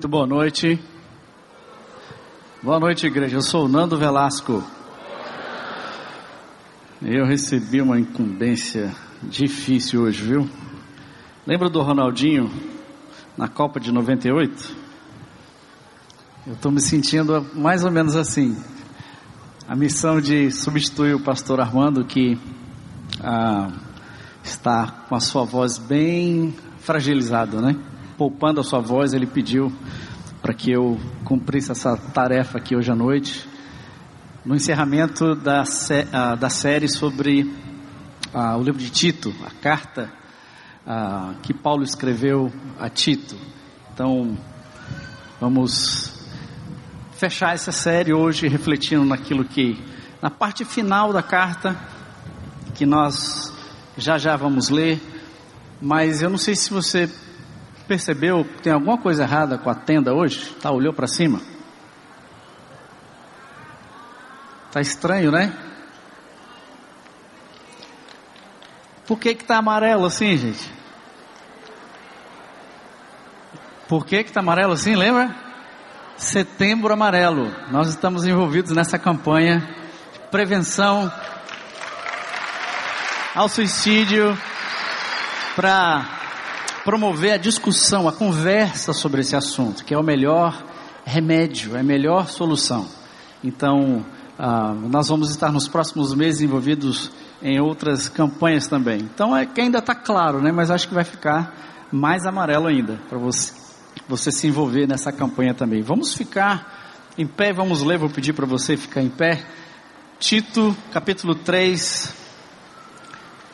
Muito boa noite. Boa noite, igreja. Eu sou o Nando Velasco. Eu recebi uma incumbência difícil hoje, viu? Lembra do Ronaldinho na Copa de 98? Eu estou me sentindo mais ou menos assim. A missão de substituir o pastor Armando, que ah, está com a sua voz bem fragilizada, né? Poupando a sua voz, ele pediu para que eu cumprisse essa tarefa aqui hoje à noite, no encerramento da, uh, da série sobre uh, o livro de Tito, a carta uh, que Paulo escreveu a Tito. Então, vamos fechar essa série hoje refletindo naquilo que, na parte final da carta, que nós já já vamos ler, mas eu não sei se você percebeu que tem alguma coisa errada com a tenda hoje? Tá, olhou para cima? Tá estranho, né? Por que que tá amarelo assim, gente? Por que que tá amarelo assim, lembra? Setembro Amarelo. Nós estamos envolvidos nessa campanha de prevenção ao suicídio para promover a discussão, a conversa sobre esse assunto, que é o melhor remédio, é a melhor solução. Então, ah, nós vamos estar nos próximos meses envolvidos em outras campanhas também. Então, é que ainda está claro, né? Mas acho que vai ficar mais amarelo ainda para você, você se envolver nessa campanha também. Vamos ficar em pé, vamos ler, vou pedir para você ficar em pé. Tito, capítulo 3,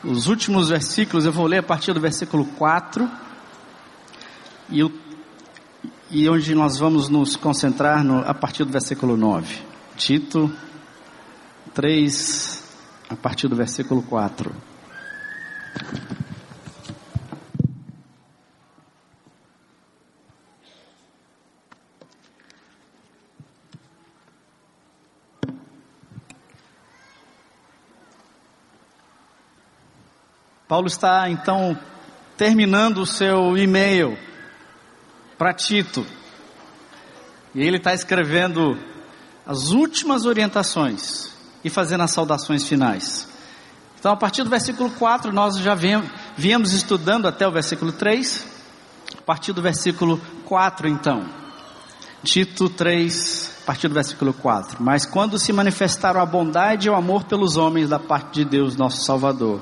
os últimos versículos, eu vou ler a partir do versículo 4 e, o, e onde nós vamos nos concentrar no, a partir do versículo 9. Tito 3, a partir do versículo 4. Paulo está então terminando o seu e-mail para Tito. E ele está escrevendo as últimas orientações e fazendo as saudações finais. Então, a partir do versículo 4, nós já viemos estudando até o versículo 3. A partir do versículo 4, então. Tito 3, a partir do versículo 4. Mas quando se manifestaram a bondade e o amor pelos homens da parte de Deus, nosso Salvador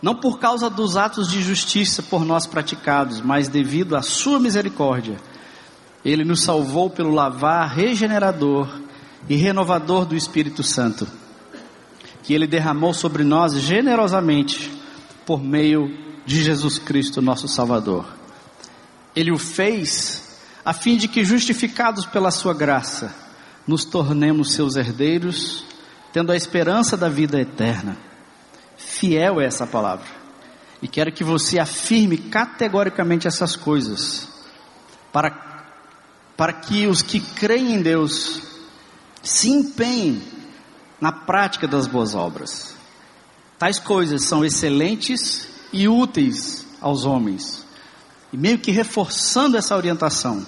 não por causa dos atos de justiça por nós praticados, mas devido à Sua misericórdia. Ele nos salvou pelo lavar regenerador e renovador do Espírito Santo, que Ele derramou sobre nós generosamente por meio de Jesus Cristo, nosso Salvador. Ele o fez a fim de que, justificados pela Sua graça, nos tornemos seus herdeiros, tendo a esperança da vida eterna. Fiel é essa palavra. E quero que você afirme categoricamente essas coisas, para, para que os que creem em Deus se empenhem na prática das boas obras. Tais coisas são excelentes e úteis aos homens. E meio que reforçando essa orientação,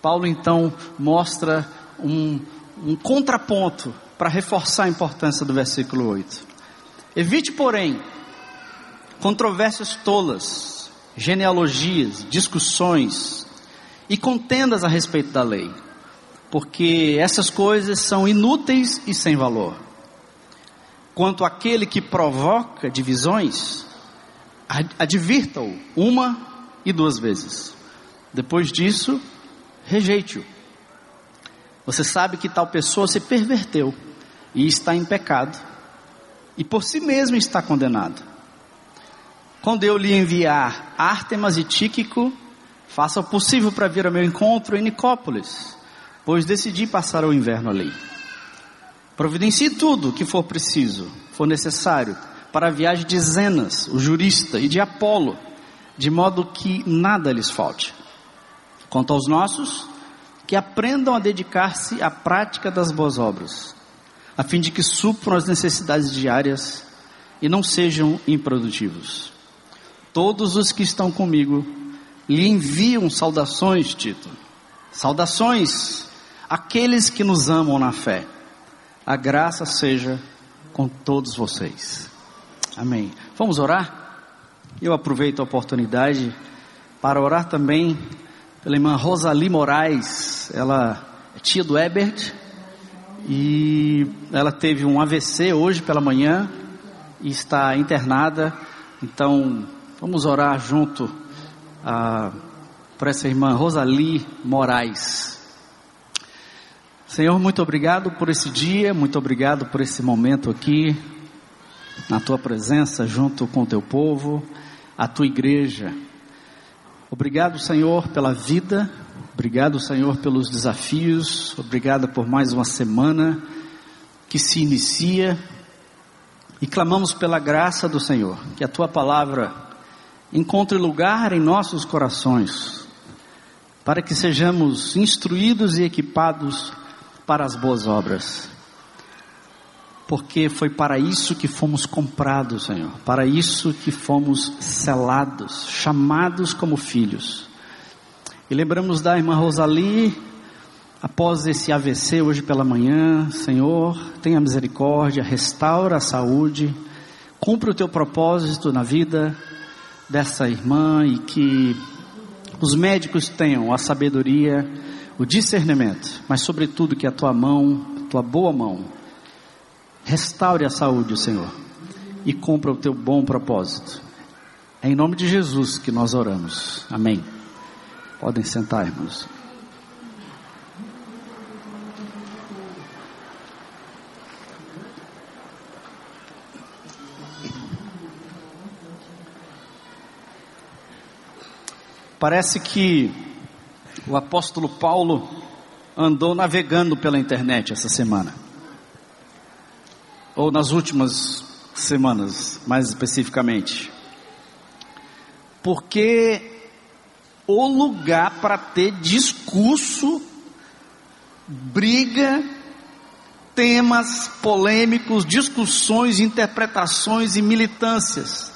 Paulo então mostra um, um contraponto para reforçar a importância do versículo 8. Evite, porém, controvérsias tolas, genealogias, discussões e contendas a respeito da lei, porque essas coisas são inúteis e sem valor. Quanto àquele que provoca divisões, advirta-o uma e duas vezes. Depois disso, rejeite-o. Você sabe que tal pessoa se perverteu e está em pecado e por si mesmo está condenado. Quando eu lhe enviar Ártemas e Tíquico, faça o possível para vir ao meu encontro em Nicópolis, pois decidi passar o inverno ali. Providencie tudo o que for preciso, for necessário, para a viagem de Zenas, o jurista, e de Apolo, de modo que nada lhes falte. Quanto aos nossos, que aprendam a dedicar-se à prática das boas obras a fim de que supram as necessidades diárias e não sejam improdutivos. Todos os que estão comigo lhe enviam saudações, Tito. Saudações àqueles que nos amam na fé. A graça seja com todos vocês. Amém. Vamos orar? Eu aproveito a oportunidade para orar também pela irmã Rosali Moraes. Ela é tia do Ebert e ela teve um AVC hoje pela manhã e está internada. Então, vamos orar junto ah, para essa irmã Rosali Moraes. Senhor, muito obrigado por esse dia, muito obrigado por esse momento aqui, na tua presença, junto com o teu povo, a tua igreja. Obrigado, Senhor, pela vida, obrigado, Senhor, pelos desafios, obrigado por mais uma semana que se inicia e clamamos pela graça do Senhor, que a tua palavra encontre lugar em nossos corações, para que sejamos instruídos e equipados para as boas obras. Porque foi para isso que fomos comprados, Senhor, para isso que fomos selados, chamados como filhos. E lembramos da irmã Rosali, após esse AVC hoje pela manhã, Senhor, tenha misericórdia, restaura a saúde, cumpre o teu propósito na vida dessa irmã e que os médicos tenham a sabedoria, o discernimento, mas sobretudo que a tua mão, a tua boa mão, restaure a saúde, Senhor, e cumpra o teu bom propósito. É em nome de Jesus que nós oramos. Amém. Podem sentar, irmãos. Parece que o apóstolo Paulo andou navegando pela internet essa semana. Ou nas últimas semanas, mais especificamente. Porque o lugar para ter discurso, briga, temas polêmicos, discussões, interpretações e militâncias.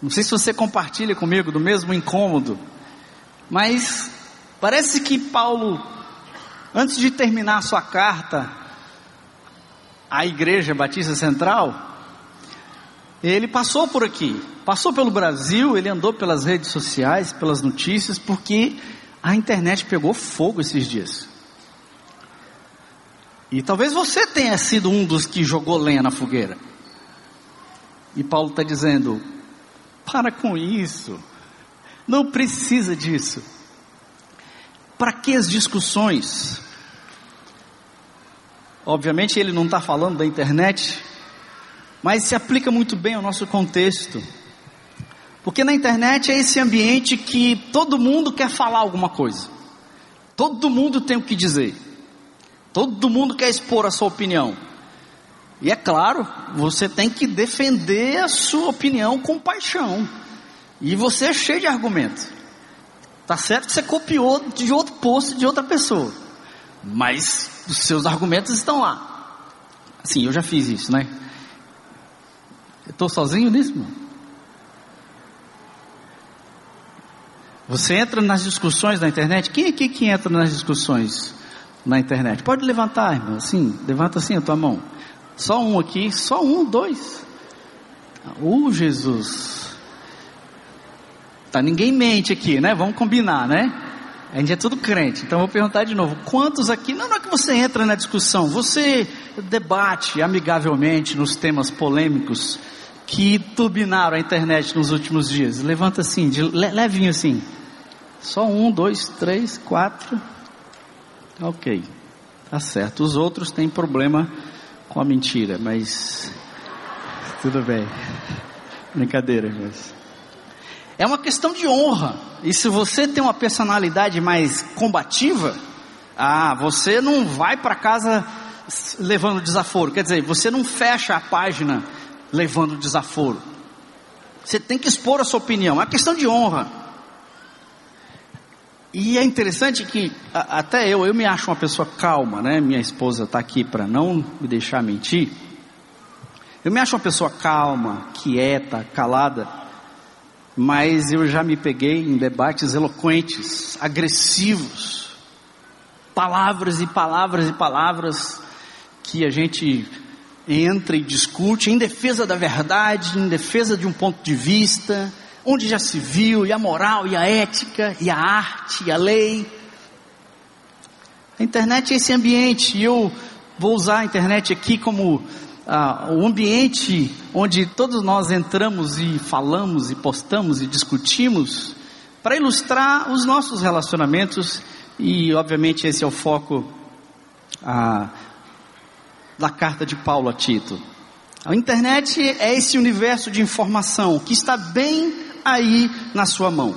Não sei se você compartilha comigo do mesmo incômodo, mas parece que Paulo, antes de terminar sua carta à Igreja Batista Central, ele passou por aqui, passou pelo Brasil, ele andou pelas redes sociais, pelas notícias, porque a internet pegou fogo esses dias. E talvez você tenha sido um dos que jogou lenha na fogueira. E Paulo está dizendo: para com isso. Não precisa disso. Para que as discussões? Obviamente ele não está falando da internet, mas se aplica muito bem ao nosso contexto. Porque na internet é esse ambiente que todo mundo quer falar alguma coisa. Todo mundo tem o que dizer. Todo mundo quer expor a sua opinião. E é claro, você tem que defender a sua opinião com paixão. E você é cheio de argumentos. Tá certo que você copiou de outro post de outra pessoa. Mas os seus argumentos estão lá. Sim, eu já fiz isso, né? Estou sozinho nisso, mano? Você entra nas discussões na internet? Quem aqui que entra nas discussões na internet? Pode levantar, irmão. Assim, levanta assim a tua mão. Só um aqui, só um, dois. Uh, Jesus. Tá, ninguém mente aqui, né? Vamos combinar, né? A gente é tudo crente. Então vou perguntar de novo: quantos aqui? Não, não é que você entra na discussão, você debate amigavelmente nos temas polêmicos que turbinaram a internet nos últimos dias. Levanta assim, de levinho assim. Só um, dois, três, quatro. Ok, tá certo. Os outros têm problema com a mentira, mas tudo bem. Brincadeira, mas é uma questão de honra. E se você tem uma personalidade mais combativa, ah, você não vai para casa levando desaforo. Quer dizer, você não fecha a página levando desaforo. Você tem que expor a sua opinião. É questão de honra. E é interessante que a, até eu, eu me acho uma pessoa calma, né? Minha esposa está aqui para não me deixar mentir. Eu me acho uma pessoa calma, quieta, calada. mas eu já me peguei em debates eloquentes, agressivos, palavras e palavras e palavras que a gente entra e discute em defesa da verdade, em defesa de um ponto de vista, onde já se viu, e a moral, e a ética, e a arte, e a lei. A internet é esse ambiente, e eu vou usar a internet aqui como ah, o ambiente onde todos nós entramos e falamos, e postamos e discutimos, para ilustrar os nossos relacionamentos, e obviamente esse é o foco ah, da carta de Paulo a Tito. A internet é esse universo de informação que está bem aí na sua mão.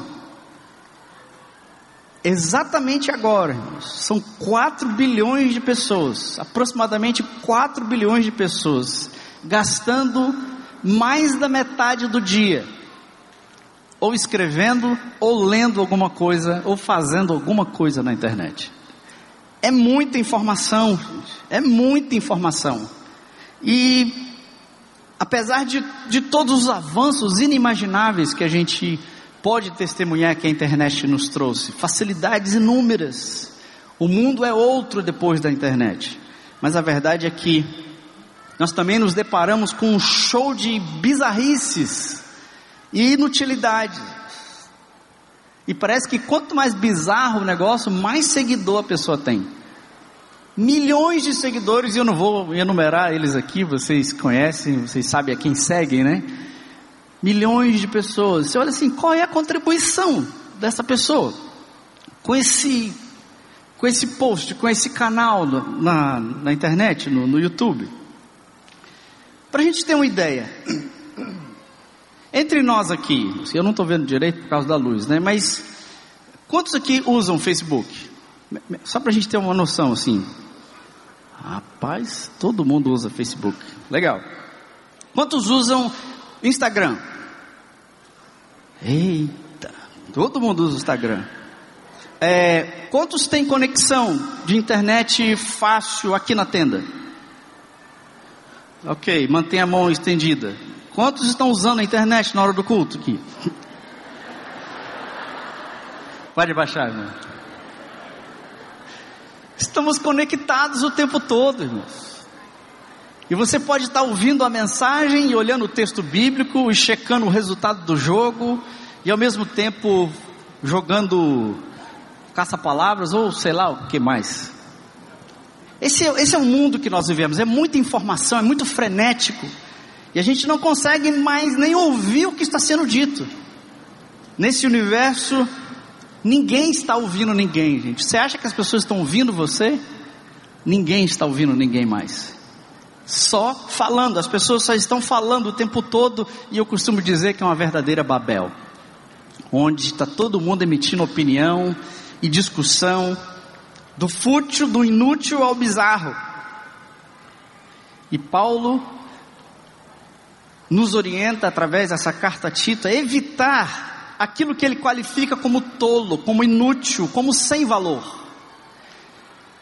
Exatamente agora, irmãos, são 4 bilhões de pessoas, aproximadamente 4 bilhões de pessoas, gastando mais da metade do dia, ou escrevendo, ou lendo alguma coisa, ou fazendo alguma coisa na internet. É muita informação, é muita informação. E apesar de, de todos os avanços inimagináveis que a gente pode testemunhar que a internet nos trouxe, facilidades inúmeras. O mundo é outro depois da internet. Mas a verdade é que nós também nos deparamos com um show de bizarrices e inutilidades. E parece que quanto mais bizarro o negócio, mais seguidor a pessoa tem. Milhões de seguidores, e eu não vou enumerar eles aqui, vocês conhecem, vocês sabem a quem seguem, né? Milhões de pessoas. Você olha assim, qual é a contribuição dessa pessoa? Com esse, com esse post, com esse canal na, na internet, no, no YouTube. Para a gente ter uma ideia, entre nós aqui, eu não estou vendo direito por causa da luz, né? Mas quantos aqui usam Facebook? Só para a gente ter uma noção assim. Rapaz, todo mundo usa Facebook. Legal. Quantos usam Instagram? Eita, todo mundo usa Instagram. É, quantos têm conexão de internet fácil aqui na tenda? Ok, mantenha a mão estendida. Quantos estão usando a internet na hora do culto aqui? Pode baixar, irmão. Estamos conectados o tempo todo, irmãos. E você pode estar ouvindo a mensagem e olhando o texto bíblico e checando o resultado do jogo e ao mesmo tempo jogando caça-palavras ou sei lá o que mais. Esse, esse é o mundo que nós vivemos, é muita informação, é muito frenético. E a gente não consegue mais nem ouvir o que está sendo dito. Nesse universo, ninguém está ouvindo ninguém, gente. Você acha que as pessoas estão ouvindo você? Ninguém está ouvindo ninguém mais. Só falando, as pessoas só estão falando o tempo todo, e eu costumo dizer que é uma verdadeira Babel, onde está todo mundo emitindo opinião e discussão, do fútil, do inútil ao bizarro. E Paulo nos orienta através dessa carta a Tito a evitar aquilo que ele qualifica como tolo, como inútil, como sem valor.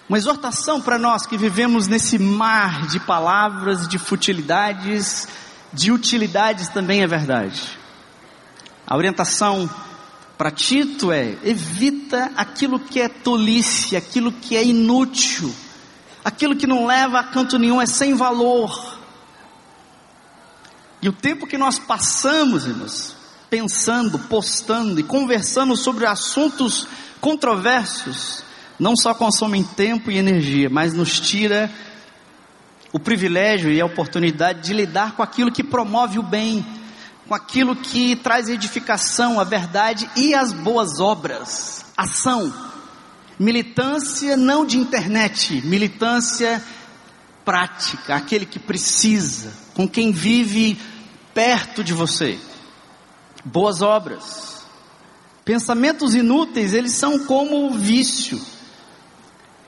Uma exortação para nós que vivemos nesse mar de palavras, de futilidades, de utilidades também é verdade. A orientação para Tito é: evita aquilo que é tolice, aquilo que é inútil, aquilo que não leva a canto nenhum, é sem valor. E o tempo que nós passamos, irmãos, pensando, postando e conversando sobre assuntos controversos, não só consomem tempo e energia, mas nos tira o privilégio e a oportunidade de lidar com aquilo que promove o bem, com aquilo que traz edificação, a verdade e as boas obras, ação, militância não de internet, militância prática, aquele que precisa, com quem vive perto de você. Boas obras. Pensamentos inúteis, eles são como vício.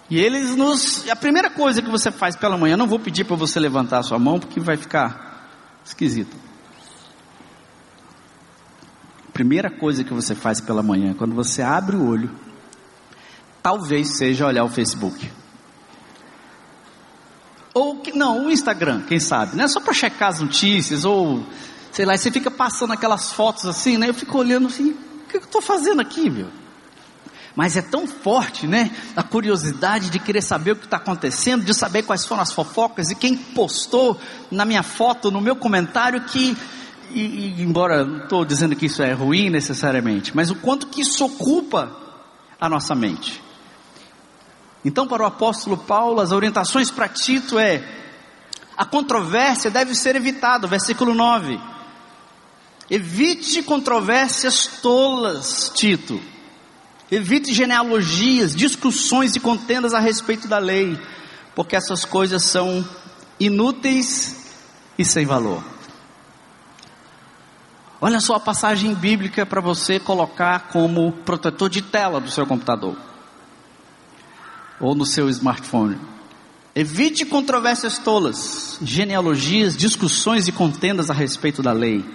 E eles nos. A primeira coisa que você faz pela manhã, não vou pedir para você levantar a sua mão, porque vai ficar esquisito. A primeira coisa que você faz pela manhã, quando você abre o olho, talvez seja olhar o Facebook. Ou não, o Instagram, quem sabe, não é só para checar as notícias ou sei lá, você fica passando aquelas fotos assim, né? Eu fico olhando assim, o que eu estou fazendo aqui, meu? Mas é tão forte, né? A curiosidade de querer saber o que está acontecendo, de saber quais foram as fofocas e quem postou na minha foto, no meu comentário, que, e, e, embora não estou dizendo que isso é ruim necessariamente, mas o quanto que isso ocupa a nossa mente. Então, para o apóstolo Paulo, as orientações para Tito é: a controvérsia deve ser evitada, versículo 9. Evite controvérsias tolas, Tito. Evite genealogias, discussões e contendas a respeito da lei, porque essas coisas são inúteis e sem valor. Olha só a passagem bíblica para você colocar como protetor de tela do seu computador ou no seu smartphone. Evite controvérsias tolas, genealogias, discussões e contendas a respeito da lei,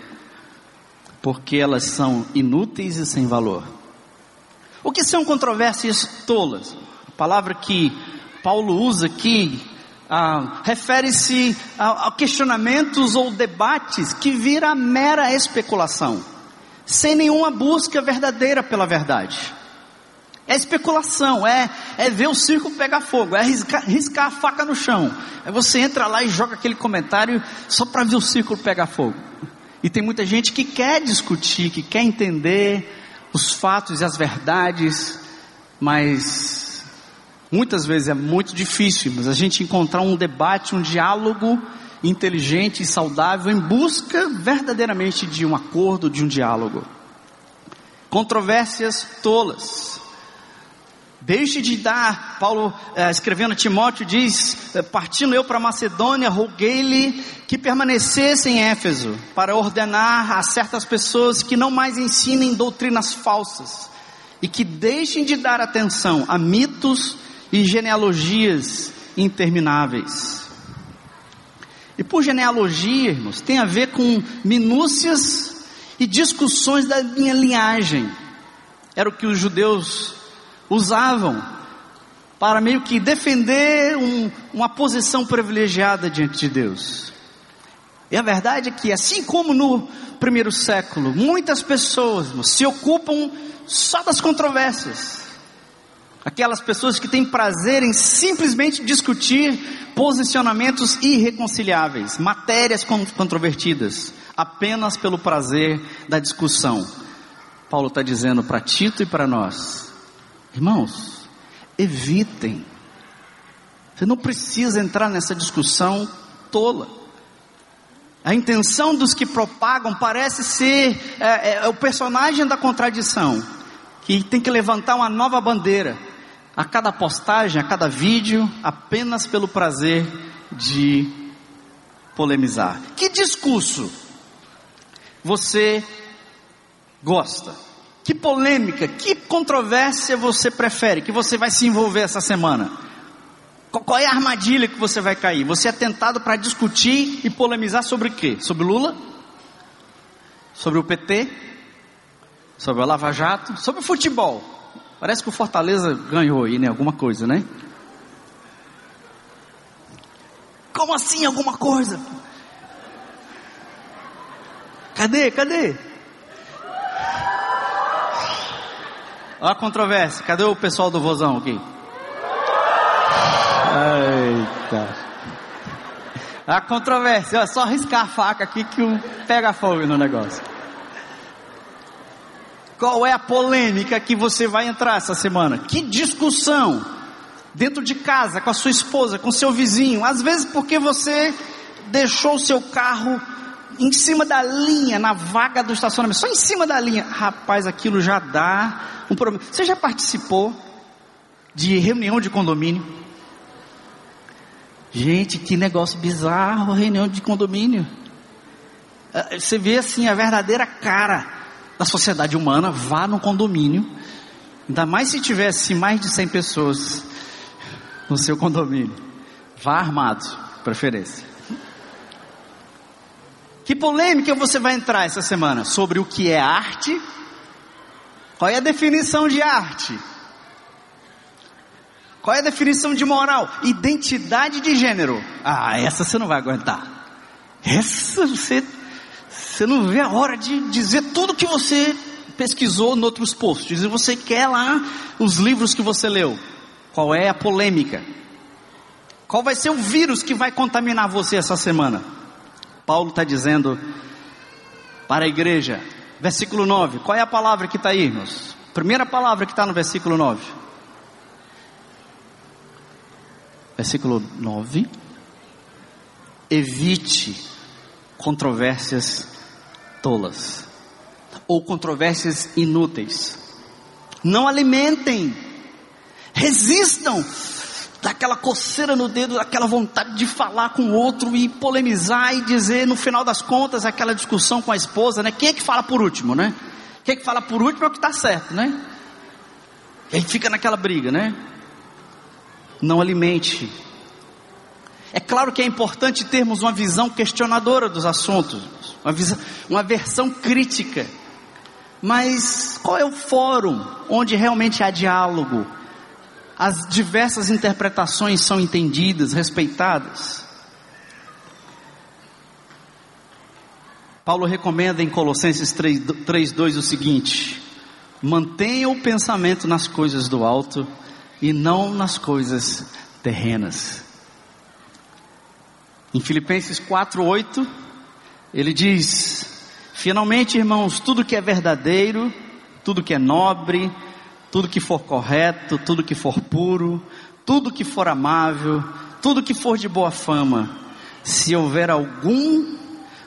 porque elas são inúteis e sem valor. O que são controvérsias tolas? A palavra que Paulo usa aqui ah, refere-se a, a questionamentos ou debates que vira mera especulação, sem nenhuma busca verdadeira pela verdade. É especulação, é, é ver o circo pegar fogo, é riscar, riscar a faca no chão. É você entra lá e joga aquele comentário só para ver o círculo pegar fogo. E tem muita gente que quer discutir, que quer entender, os fatos e as verdades, mas muitas vezes é muito difícil, mas a gente encontrar um debate, um diálogo inteligente e saudável em busca verdadeiramente de um acordo, de um diálogo. Controvérsias tolas. Deixe de dar, Paulo eh, escrevendo a Timóteo diz, eh, partindo eu para Macedônia, roguei-lhe que permanecesse em Éfeso, para ordenar a certas pessoas que não mais ensinem doutrinas falsas, e que deixem de dar atenção a mitos e genealogias intermináveis. E por genealogia, irmãos, tem a ver com minúcias e discussões da minha linhagem. Era o que os judeus usavam para meio que defender um, uma posição privilegiada diante de Deus. E a verdade é que, assim como no primeiro século, muitas pessoas se ocupam só das controvérsias. Aquelas pessoas que têm prazer em simplesmente discutir posicionamentos irreconciliáveis, matérias controvertidas, apenas pelo prazer da discussão. Paulo está dizendo para Tito e para nós: Irmãos, evitem. Você não precisa entrar nessa discussão tola. A intenção dos que propagam parece ser é, é, é, o personagem da contradição, que tem que levantar uma nova bandeira a cada postagem, a cada vídeo, apenas pelo prazer de polemizar. Que discurso você gosta? Que polêmica, que controvérsia você prefere, que você vai se envolver essa semana? Qual é a armadilha que você vai cair? Você é tentado para discutir e polemizar sobre o quê? Sobre Lula? Sobre o PT? Sobre o Lava Jato? Sobre o futebol? Parece que o Fortaleza ganhou aí, né? Alguma coisa, né? Como assim alguma coisa? Cadê? Cadê? Olha a controvérsia. Cadê o pessoal do vozão aqui? Eita. A controvérsia. É só riscar a faca aqui que pega fogo no negócio. Qual é a polêmica que você vai entrar essa semana? Que discussão dentro de casa, com a sua esposa, com seu vizinho, às vezes porque você deixou o seu carro em cima da linha, na vaga do estacionamento, só em cima da linha. Rapaz, aquilo já dá um problema. Você já participou de reunião de condomínio? Gente, que negócio bizarro, reunião de condomínio. É, você vê assim a verdadeira cara da sociedade humana, vá no condomínio. Ainda mais se tivesse mais de 100 pessoas no seu condomínio. Vá armado, preferência. Que polêmica você vai entrar essa semana sobre o que é arte qual é a definição de arte? Qual é a definição de moral? Identidade de gênero. Ah, essa você não vai aguentar. Essa você, Você não vê a hora de dizer tudo que você pesquisou em outros posts. E você quer lá os livros que você leu. Qual é a polêmica? Qual vai ser o vírus que vai contaminar você essa semana? Paulo está dizendo para a igreja, versículo 9. Qual é a palavra que está aí, irmãos? Primeira palavra que está no versículo 9. Versículo 9. Evite controvérsias tolas ou controvérsias inúteis. Não alimentem, resistam daquela coceira no dedo, daquela vontade de falar com o outro e polemizar e dizer no final das contas aquela discussão com a esposa, né? Quem é que fala por último, né? Quem é que fala por último é o que está certo, né? E aí fica naquela briga, né? Não alimente é claro que é importante termos uma visão questionadora dos assuntos, uma, visão, uma versão crítica. Mas qual é o fórum onde realmente há diálogo? As diversas interpretações são entendidas, respeitadas? Paulo recomenda em Colossenses 3:2 o seguinte: mantenha o pensamento nas coisas do alto e não nas coisas terrenas. Em Filipenses 4:8, ele diz: Finalmente, irmãos, tudo que é verdadeiro, tudo que é nobre, tudo que for correto, tudo que for puro, tudo que for amável, tudo que for de boa fama, se houver algum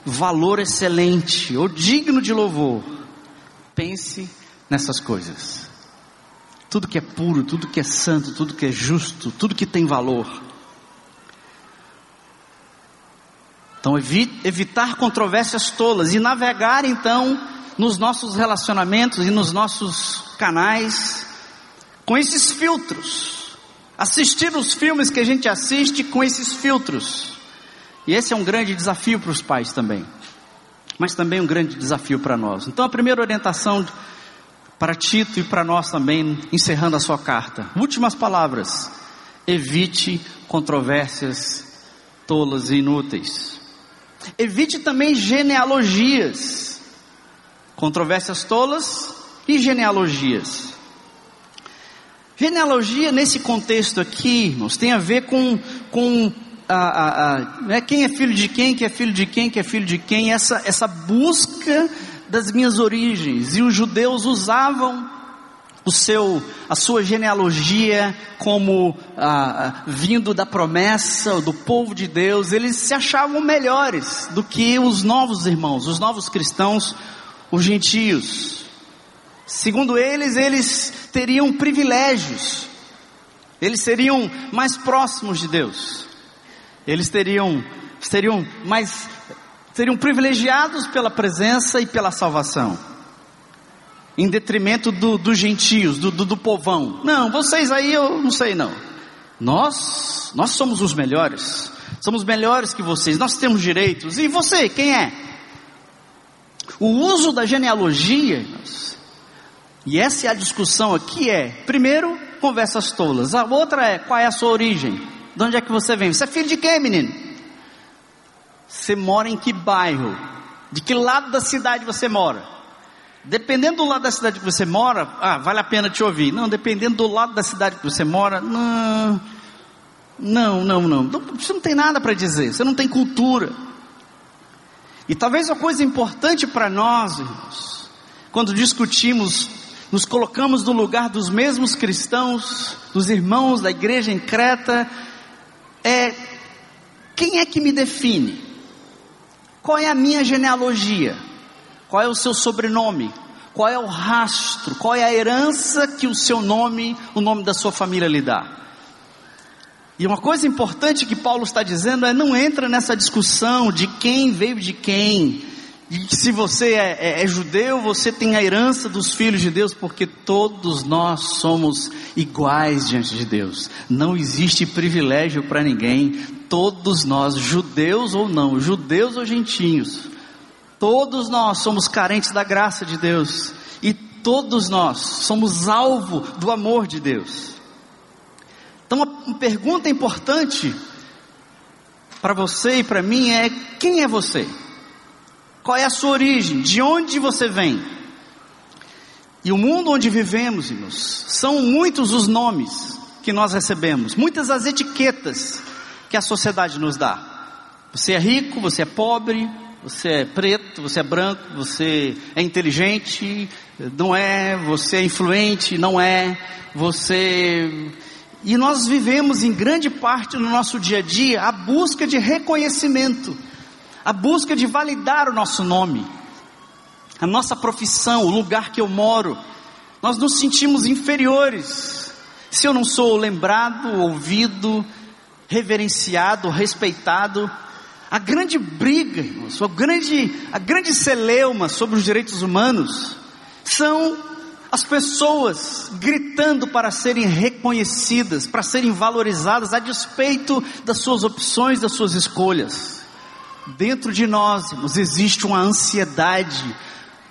valor excelente ou digno de louvor, pense nessas coisas. Tudo que é puro, tudo que é santo, tudo que é justo, tudo que tem valor. Então, evitar controvérsias tolas e navegar então nos nossos relacionamentos e nos nossos canais com esses filtros. Assistir os filmes que a gente assiste com esses filtros. E esse é um grande desafio para os pais também. Mas também um grande desafio para nós. Então, a primeira orientação para Tito e para nós também, encerrando a sua carta. Últimas palavras. Evite controvérsias tolas e inúteis. Evite também genealogias, controvérsias tolas e genealogias. Genealogia nesse contexto aqui, irmãos, tem a ver com, com a, a, a, né, quem é filho de quem, que é filho de quem, que é filho de quem, essa, essa busca das minhas origens. E os judeus usavam o seu, a sua genealogia como vindo da promessa do povo de Deus, eles se achavam melhores do que os novos irmãos, os novos cristãos, os gentios. Segundo eles, eles teriam privilégios, eles seriam mais próximos de Deus, eles teriam, seriam mais, seriam privilegiados pela presença e pela salvação em detrimento dos do gentios, do, do, do povão. Não, vocês aí eu não sei não. Nós, nós somos os melhores. Somos melhores que vocês. Nós temos direitos. E você, quem é? O uso da genealogia, e essa é a discussão aqui é, primeiro, conversas tolas. A outra é, qual é a sua origem? De onde é que você vem? Você é filho de quem, menino? Você mora em que bairro? De que lado da cidade você mora? Dependendo do lado da cidade que você mora, ah, vale a pena te ouvir. Não, dependendo do lado da cidade que você mora, não, não, não, não. Você não tem nada para dizer, você não tem cultura. E talvez a coisa importante para nós, irmãos, quando discutimos, nos colocamos no lugar dos mesmos cristãos, dos irmãos da igreja em Creta, é quem é que me define? Qual é a minha genealogia? Qual é o seu sobrenome? Qual é o rastro? Qual é a herança que o seu nome, o nome da sua família lhe dá? E uma coisa importante que Paulo está dizendo é: não entra nessa discussão de quem veio de quem, de que se você é, é, é, judeu, você tem a herança dos filhos de Deus, porque todos nós somos iguais diante de Deus. Não existe privilégio para ninguém. Todos nós, judeus ou não, judeus ou gentios, Todos nós somos carentes da graça de Deus e todos nós somos alvo do amor de Deus. Então, uma pergunta importante para você e para mim é: quem é você? Qual é a sua origem? De onde você vem? E o mundo onde vivemos, irmãos, são muitos os nomes que nós recebemos, muitas as etiquetas que a sociedade nos dá. Você é rico, você é pobre, você é preto, você é branco, você é inteligente, não é, você é influente, não é, você. E nós vivemos em grande parte no nosso dia a dia a busca de reconhecimento, a busca de validar o nosso nome, a nossa profissão, o lugar que eu moro. Nós nos sentimos inferiores se eu não sou lembrado, ouvido, reverenciado, respeitado a grande briga, irmãos, a grande, a grande celeuma sobre os direitos humanos são as pessoas gritando para serem reconhecidas, para serem valorizadas a despeito das suas opções, das suas escolhas. Dentro de nós, irmãos, existe uma ansiedade,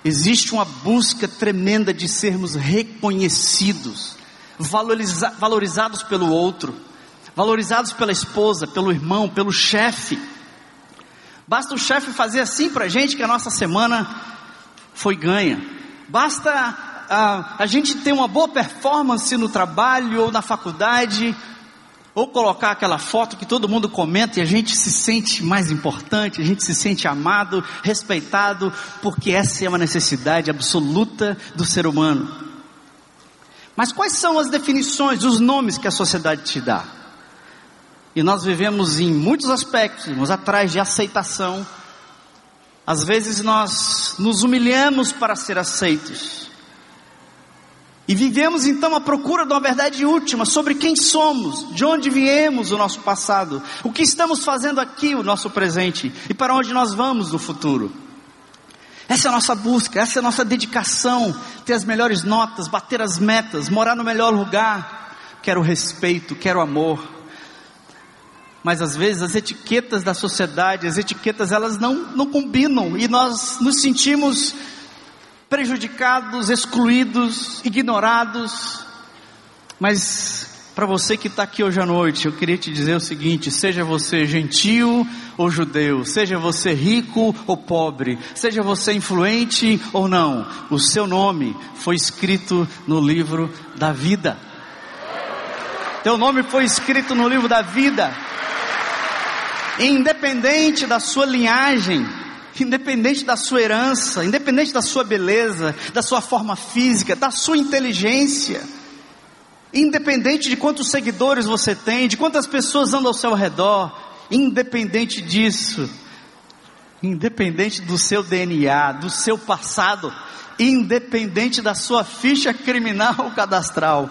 existe uma busca tremenda de sermos reconhecidos, valoriza, valorizados pelo outro, valorizados pela esposa, pelo irmão, pelo chefe Basta o chefe fazer assim para a gente que a nossa semana foi ganha. Basta a, a gente ter uma boa performance no trabalho ou na faculdade, ou colocar aquela foto que todo mundo comenta e a gente se sente mais importante, a gente se sente amado, respeitado, porque essa é uma necessidade absoluta do ser humano. Mas quais são as definições, os nomes que a sociedade te dá? E nós vivemos em muitos aspectos, atrás de aceitação. Às vezes nós nos humilhamos para ser aceitos. E vivemos então a procura de uma verdade última sobre quem somos, de onde viemos o nosso passado, o que estamos fazendo aqui, o nosso presente e para onde nós vamos no futuro. Essa é a nossa busca, essa é a nossa dedicação, ter as melhores notas, bater as metas, morar no melhor lugar. Quero respeito, quero amor mas às vezes as etiquetas da sociedade, as etiquetas elas não, não combinam e nós nos sentimos prejudicados, excluídos, ignorados. Mas para você que está aqui hoje à noite, eu queria te dizer o seguinte: seja você gentil ou judeu, seja você rico ou pobre, seja você influente ou não, o seu nome foi escrito no livro da vida. Teu nome foi escrito no livro da vida independente da sua linhagem, independente da sua herança, independente da sua beleza, da sua forma física, da sua inteligência, independente de quantos seguidores você tem, de quantas pessoas andam ao seu redor, independente disso, independente do seu DNA, do seu passado, independente da sua ficha criminal cadastral.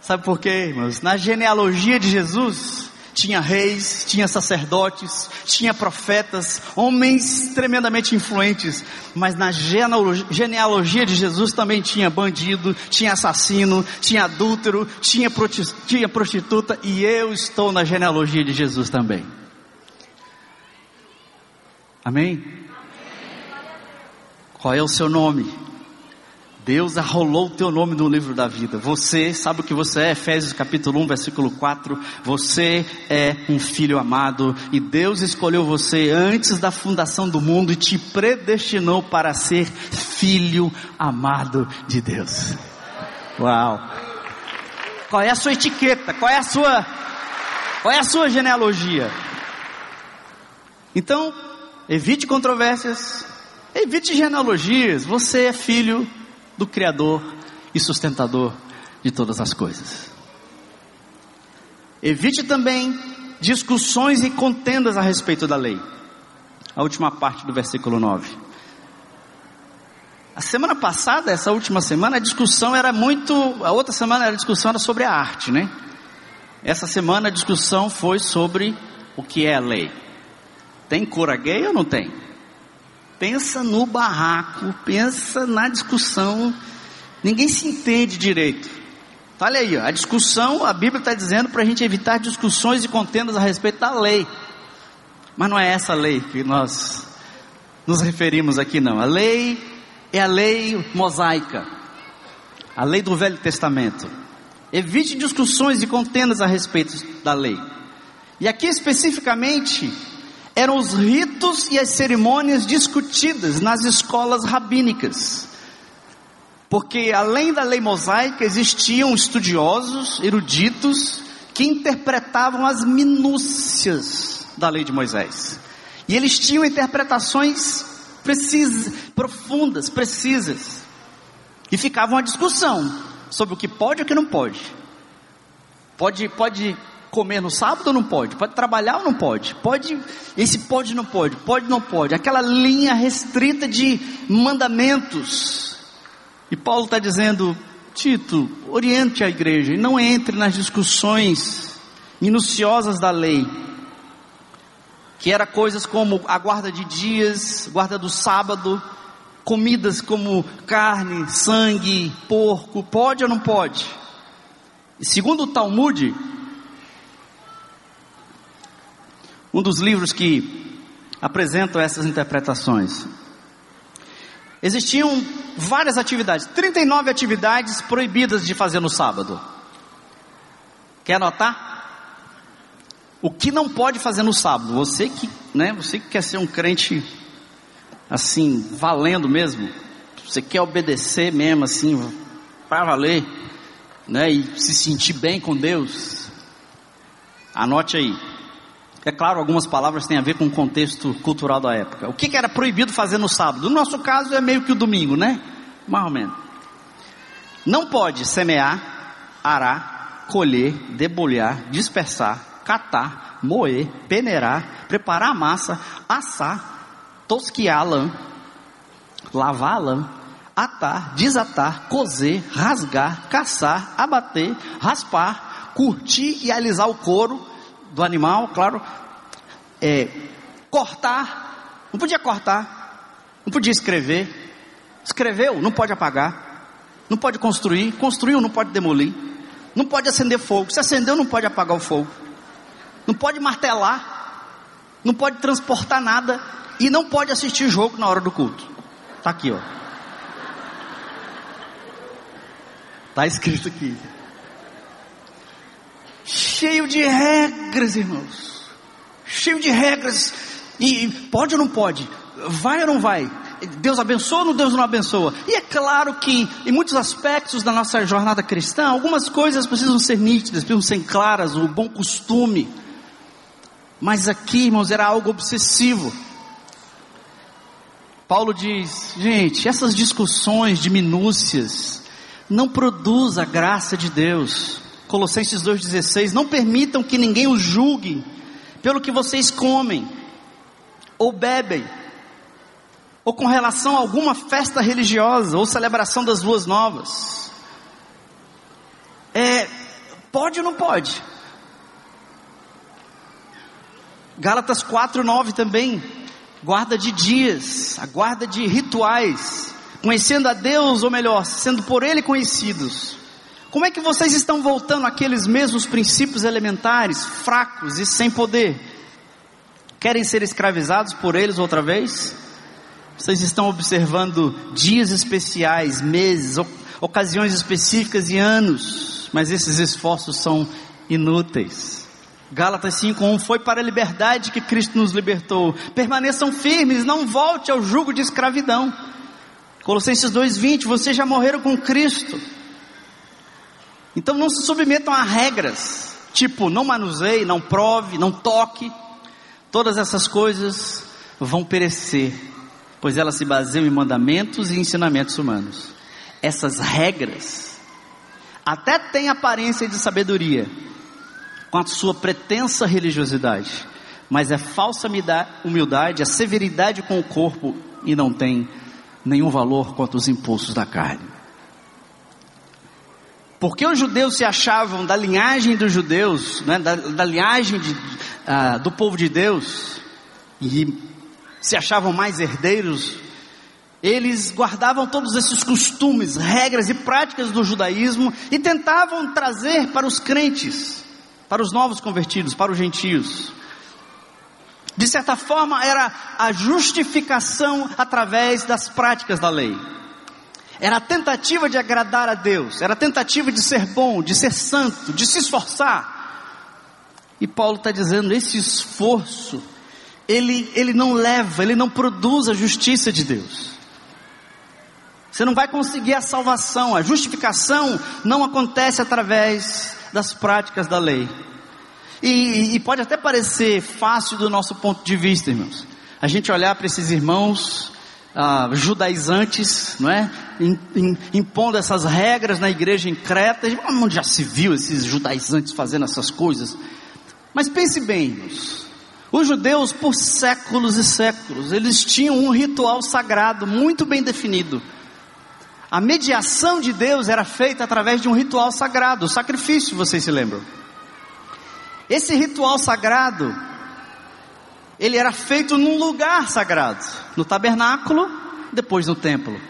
Sabe por quê, irmãos? Na genealogia de Jesus, tinha reis, tinha sacerdotes, tinha profetas, homens tremendamente influentes, mas na genealogia de Jesus também tinha bandido, tinha assassino, tinha adúltero, tinha, prostituta, e eu estou na genealogia de Jesus também. Amém? Qual é o seu nome? Deus arrolou o teu nome no livro da vida. Você, sabe o que você é? Efésios capítulo 1, versículo 4. Você é um filho amado e Deus escolheu você antes da fundação do mundo e te predestinou para ser filho amado de Deus. Uau! Qual é a sua etiqueta? Qual é a sua qual é a sua genealogia? Então, evite controvérsias, evite genealogias. Você é filho do Criador e sustentador de todas as coisas. Evite também discussões e contendas a respeito da lei. A última parte do versículo 9. A semana passada, essa última semana, a discussão era muito. A outra semana a discussão era sobre a arte, né? Essa semana a discussão foi sobre o que é a lei. Tem cura gay ou não tem? Pensa no barraco, pensa na discussão, ninguém se entende direito. Olha aí, a discussão, a Bíblia está dizendo para a gente evitar discussões e contendas a respeito da lei. Mas não é essa lei que nós nos referimos aqui, não. A lei é a lei mosaica, a lei do Velho Testamento. Evite discussões e contendas a respeito da lei. E aqui especificamente eram os ritos e as cerimônias discutidas nas escolas rabínicas. Porque além da lei mosaica existiam estudiosos, eruditos, que interpretavam as minúcias da lei de Moisés. E eles tinham interpretações precisas, profundas, precisas. E ficava uma discussão sobre o que pode e o que não pode. Pode, pode comer no sábado ou não pode? Pode trabalhar ou não pode? Pode, esse pode não pode, pode não pode. Aquela linha restrita de mandamentos. E Paulo está dizendo, Tito, oriente a igreja e não entre nas discussões minuciosas da lei. Que era coisas como a guarda de dias, guarda do sábado, comidas como carne, sangue, porco, pode ou não pode? Segundo o Talmud, um dos livros que apresentam essas interpretações. Existiam várias atividades, 39 atividades proibidas de fazer no sábado. Quer anotar? O que não pode fazer no sábado? Você que, né, você que quer ser um crente assim, valendo mesmo, você quer obedecer mesmo assim, para valer, né, e se sentir bem com Deus. Anote aí. É claro, algumas palavras têm a ver com o contexto cultural da época. O que, era proibido fazer no sábado? No nosso caso é meio que o domingo, né? Mais ou menos. Não pode semear, arar, colher, debulhar, dispersar, catar, moer, peneirar, preparar a massa, assar, tosquiar a lã, lavar a lã, atar, desatar, cozer, rasgar, caçar, abater, raspar, curtir e alisar o couro, do animal, claro, é, cortar, não podia cortar, não podia escrever, escreveu, não pode apagar, não pode construir, construiu, não pode demolir, não pode acender fogo, se acendeu, não pode apagar o fogo, não pode martelar, não pode transportar nada e não pode assistir jogo na hora do culto. Tá aqui, ó. Tá escrito aqui cheio de regras, irmãos. Cheio de regras. E pode ou não pode? Vai ou não vai? Deus abençoa ou Deus não abençoa? E é claro que em muitos aspectos da nossa jornada cristã, algumas coisas precisam ser nítidas, precisam ser claras, o bom costume. Mas aqui, irmãos, era algo obsessivo. Paulo diz: gente, essas discussões de minúcias não produz a graça de Deus. Colossenses 2,16: Não permitam que ninguém os julgue pelo que vocês comem ou bebem, ou com relação a alguma festa religiosa ou celebração das ruas novas. É, pode ou não pode? Gálatas 4,9 também, guarda de dias, a guarda de rituais, conhecendo a Deus, ou melhor, sendo por Ele conhecidos. Como é que vocês estão voltando àqueles mesmos princípios elementares, fracos e sem poder? Querem ser escravizados por eles outra vez? Vocês estão observando dias especiais, meses, ocasiões específicas e anos, mas esses esforços são inúteis. Gálatas 5:1 foi para a liberdade que Cristo nos libertou. Permaneçam firmes, não volte ao jugo de escravidão. Colossenses 2:20, vocês já morreram com Cristo. Então não se submetam a regras, tipo não manuseie, não prove, não toque. Todas essas coisas vão perecer, pois elas se baseiam em mandamentos e ensinamentos humanos. Essas regras até têm aparência de sabedoria, com a sua pretensa religiosidade, mas é falsa humildade, é severidade com o corpo e não tem nenhum valor quanto os impulsos da carne. Porque os judeus se achavam da linhagem dos judeus, né, da, da, linhagem de, uh, do povo de Deus, e se achavam mais herdeiros, eles guardavam todos esses costumes, regras e práticas do judaísmo e tentavam trazer para os crentes, para os novos convertidos, para os gentios. De certa forma, era a justificação através das práticas da lei. Era a tentativa de agradar a Deus, era a tentativa de ser bom, de ser santo, de se esforçar. E Paulo está dizendo: esse esforço ele, ele não leva, ele não produz a justiça de Deus. Você não vai conseguir a salvação, a justificação não acontece através das práticas da lei. E, e pode até parecer fácil do nosso ponto de vista, irmãos. A gente olhar para esses irmãos ah, judaizantes, não é? Impondo essas regras na igreja em Creta. Onde já se viu esses judaizantes fazendo essas coisas? Mas pense bem. Os judeus, por séculos e séculos, eles tinham um ritual sagrado muito bem definido. A mediação de Deus era feita através de um ritual sagrado, o sacrifício, vocês se lembram? Esse ritual sagrado, ele era feito num lugar sagrado, no tabernáculo, depois no templo.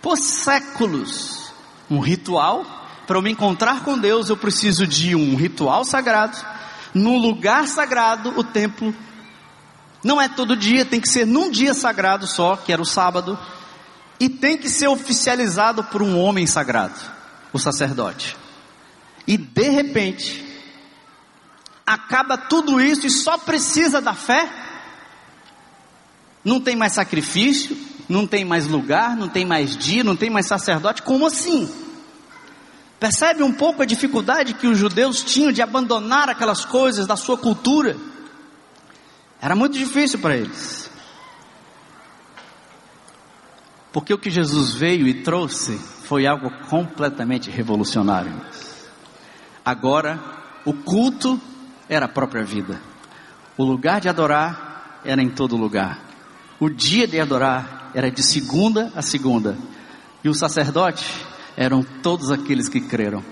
Por séculos, um ritual, para eu me encontrar com Deus, eu preciso de um ritual sagrado num lugar sagrado, o templo. Não é todo dia, tem que ser num dia sagrado só, que era o sábado, e tem que ser oficializado por um homem sagrado, o sacerdote. E de repente, acaba tudo isso e só precisa da fé. Não tem mais sacrifício, não tem mais lugar, não tem mais dia, não tem mais sacerdote. Como assim? Percebe um pouco a dificuldade que os judeus tinham de abandonar aquelas coisas da sua cultura? Era muito difícil para eles. Porque o que Jesus veio e trouxe foi algo completamente revolucionário. Agora, o culto era a própria vida. O lugar de adorar era em todo lugar. O dia de adorar era de segunda a segunda. E o sacerdote eram todos aqueles que creram.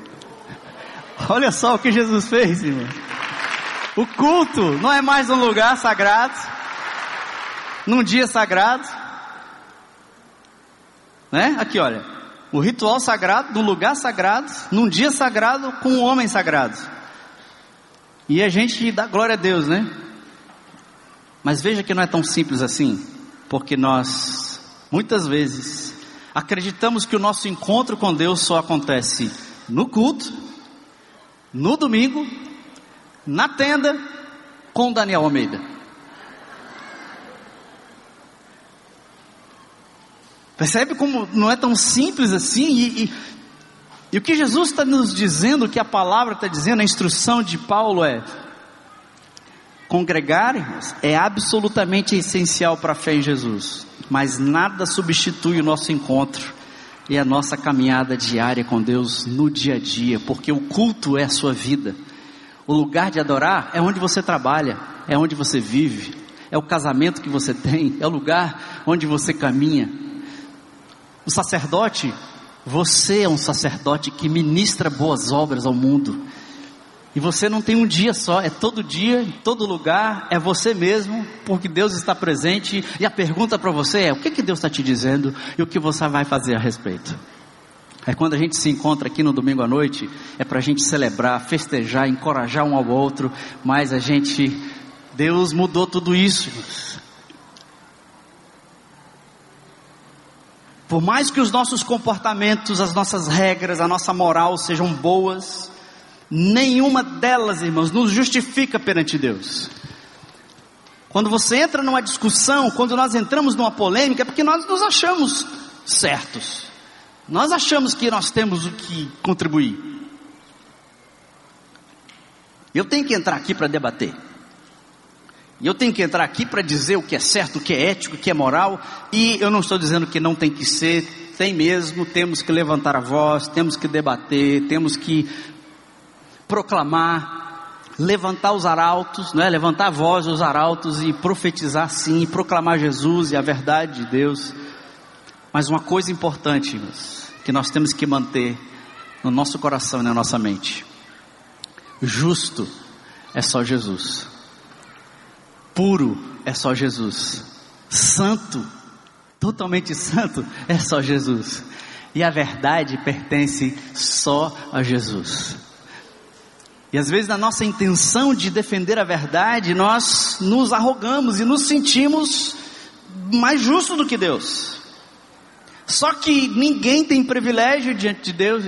Olha só o que Jesus fez, irmão. O culto não é mais um lugar sagrado, num dia sagrado, né? Aqui, olha, o ritual sagrado, num lugar sagrado, num dia sagrado, com um homem sagrado. E a gente dá glória a Deus, né? Mas veja que não é tão simples assim, porque nós, muitas vezes, acreditamos que o nosso encontro com Deus só acontece no culto, no domingo, na tenda, com Daniel Almeida. Percebe como não é tão simples assim? E, e, e o que Jesus está nos dizendo, o que a palavra está dizendo, a instrução de Paulo é: congregar é absolutamente essencial para a fé em Jesus mas nada substitui o nosso encontro e a nossa caminhada diária com Deus no dia a dia, porque o culto é a sua vida. O lugar de adorar é onde você trabalha, é onde você vive, é o casamento que você tem, é o lugar onde você caminha. O sacerdote, você é um sacerdote que ministra boas obras ao mundo. E você não tem um dia só, é todo dia, em todo lugar, é você mesmo, porque Deus está presente. E a pergunta para você é: o que, que Deus está te dizendo e o que você vai fazer a respeito? É quando a gente se encontra aqui no domingo à noite, é para a gente celebrar, festejar, encorajar um ao outro, mas a gente, Deus mudou tudo isso. Por mais que os nossos comportamentos, as nossas regras, a nossa moral sejam boas, Nenhuma delas, irmãos, nos justifica perante Deus. Quando você entra numa discussão, quando nós entramos numa polêmica, é porque nós nos achamos certos. Nós achamos que nós temos o que contribuir. Eu tenho que entrar aqui para debater. E eu tenho que entrar aqui para dizer o que é certo, o que é ético, o que é moral. E eu não estou dizendo que não tem que ser, tem mesmo, temos que levantar a voz, temos que debater, temos que proclamar, levantar os arautos, não é? levantar a voz dos arautos e profetizar sim, proclamar Jesus e a verdade de Deus. Mas uma coisa importante que nós temos que manter no nosso coração e na nossa mente: justo é só Jesus, puro é só Jesus, santo, totalmente santo é só Jesus, e a verdade pertence só a Jesus. E às vezes, na nossa intenção de defender a verdade, nós nos arrogamos e nos sentimos mais justos do que Deus. Só que ninguém tem privilégio diante de Deus.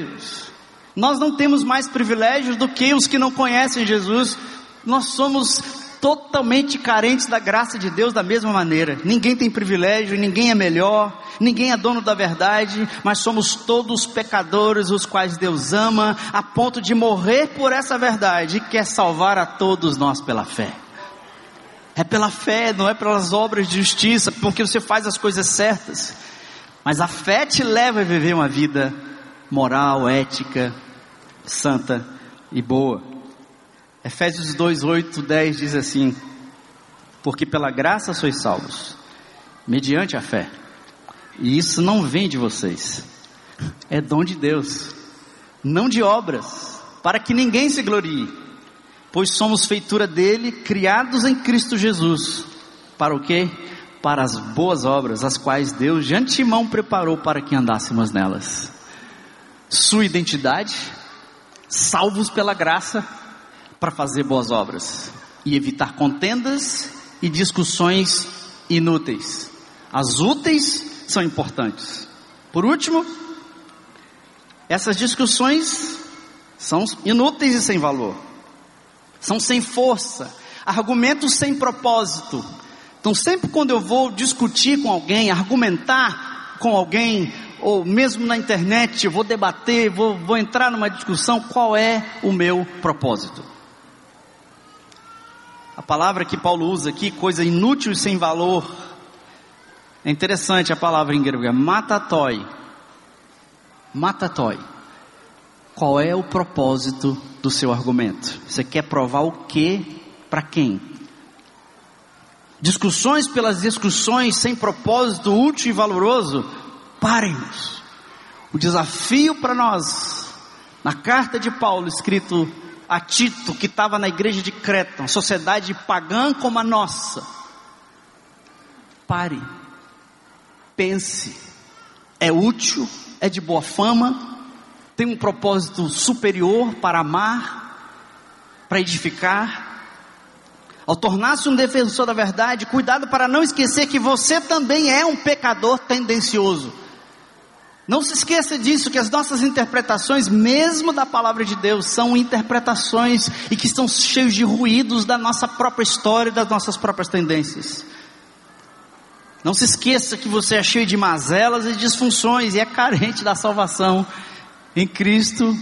Nós não temos mais privilégios do que os que não conhecem Jesus. Nós somos totalmente carentes da graça de Deus da mesma maneira. Ninguém tem privilégio, ninguém é melhor, ninguém é dono da verdade, mas somos todos pecadores, os quais Deus ama, a ponto de morrer por essa verdade e quer salvar a todos nós pela fé. É pela fé, não é pelas obras de justiça, porque você faz as coisas certas. Mas a fé te leva a viver uma vida moral, ética, santa e boa. Efésios 2, 8, 10 diz assim: Porque pela graça sois salvos, mediante a fé. E isso não vem de vocês, é dom de Deus, não de obras, para que ninguém se glorie, pois somos feitura dele, criados em Cristo Jesus. Para o quê? Para as boas obras, as quais Deus de antemão preparou para que andássemos nelas. Sua identidade, salvos pela graça, para fazer boas obras e evitar contendas e discussões inúteis. As úteis são importantes. Por último, essas discussões são inúteis e sem valor, são sem força, argumentos sem propósito. Então, sempre quando eu vou discutir com alguém, argumentar com alguém, ou mesmo na internet, eu vou debater, vou, vou entrar numa discussão, qual é o meu propósito? A palavra que Paulo usa aqui, coisa inútil e sem valor. É interessante a palavra em grego, é matatoi. Matatoi. Qual é o propósito do seu argumento? Você quer provar o que para quem? Discussões pelas discussões sem propósito útil e valoroso? Parem-nos. O desafio para nós, na carta de Paulo, escrito a Tito, que estava na igreja de Creta, uma sociedade pagã como a nossa. Pare, pense, é útil, é de boa fama, tem um propósito superior para amar, para edificar. Ao tornar-se um defensor da verdade, cuidado para não esquecer que você também é um pecador tendencioso. Não se esqueça disso, que as nossas interpretações, mesmo da palavra de Deus, são interpretações e que estão cheios de ruídos da nossa própria história e das nossas próprias tendências. Não se esqueça que você é cheio de mazelas e disfunções e é carente da salvação em Cristo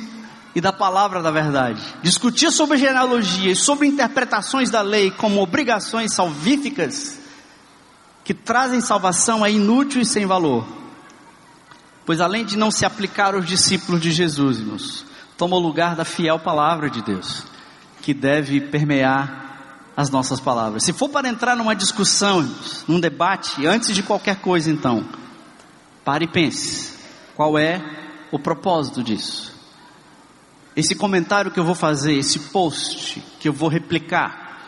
e da palavra da verdade. Discutir sobre genealogia e sobre interpretações da lei como obrigações salvíficas que trazem salvação é inútil e sem valor pois além de não se aplicar aos discípulos de Jesus, irmãos, toma o lugar da fiel palavra de Deus, que deve permear as nossas palavras. Se for para entrar numa discussão, irmãos, num debate, antes de qualquer coisa, então, pare e pense: qual é o propósito disso? Esse comentário que eu vou fazer, esse post que eu vou replicar,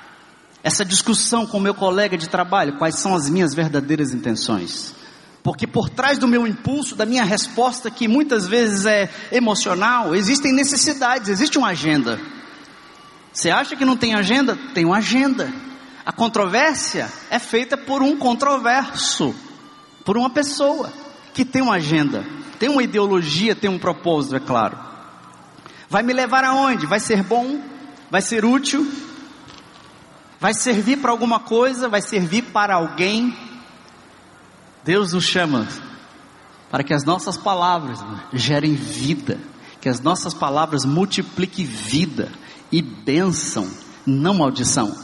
essa discussão com meu colega de trabalho, quais são as minhas verdadeiras intenções? Porque por trás do meu impulso, da minha resposta, que muitas vezes é emocional, existem necessidades, existe uma agenda. Você acha que não tem agenda? Tem uma agenda. A controvérsia é feita por um controverso, por uma pessoa que tem uma agenda, tem uma ideologia, tem um propósito, é claro. Vai me levar aonde? Vai ser bom? Vai ser útil? Vai servir para alguma coisa? Vai servir para alguém? Deus nos chama para que as nossas palavras gerem vida, que as nossas palavras multipliquem vida e bênção, não maldição.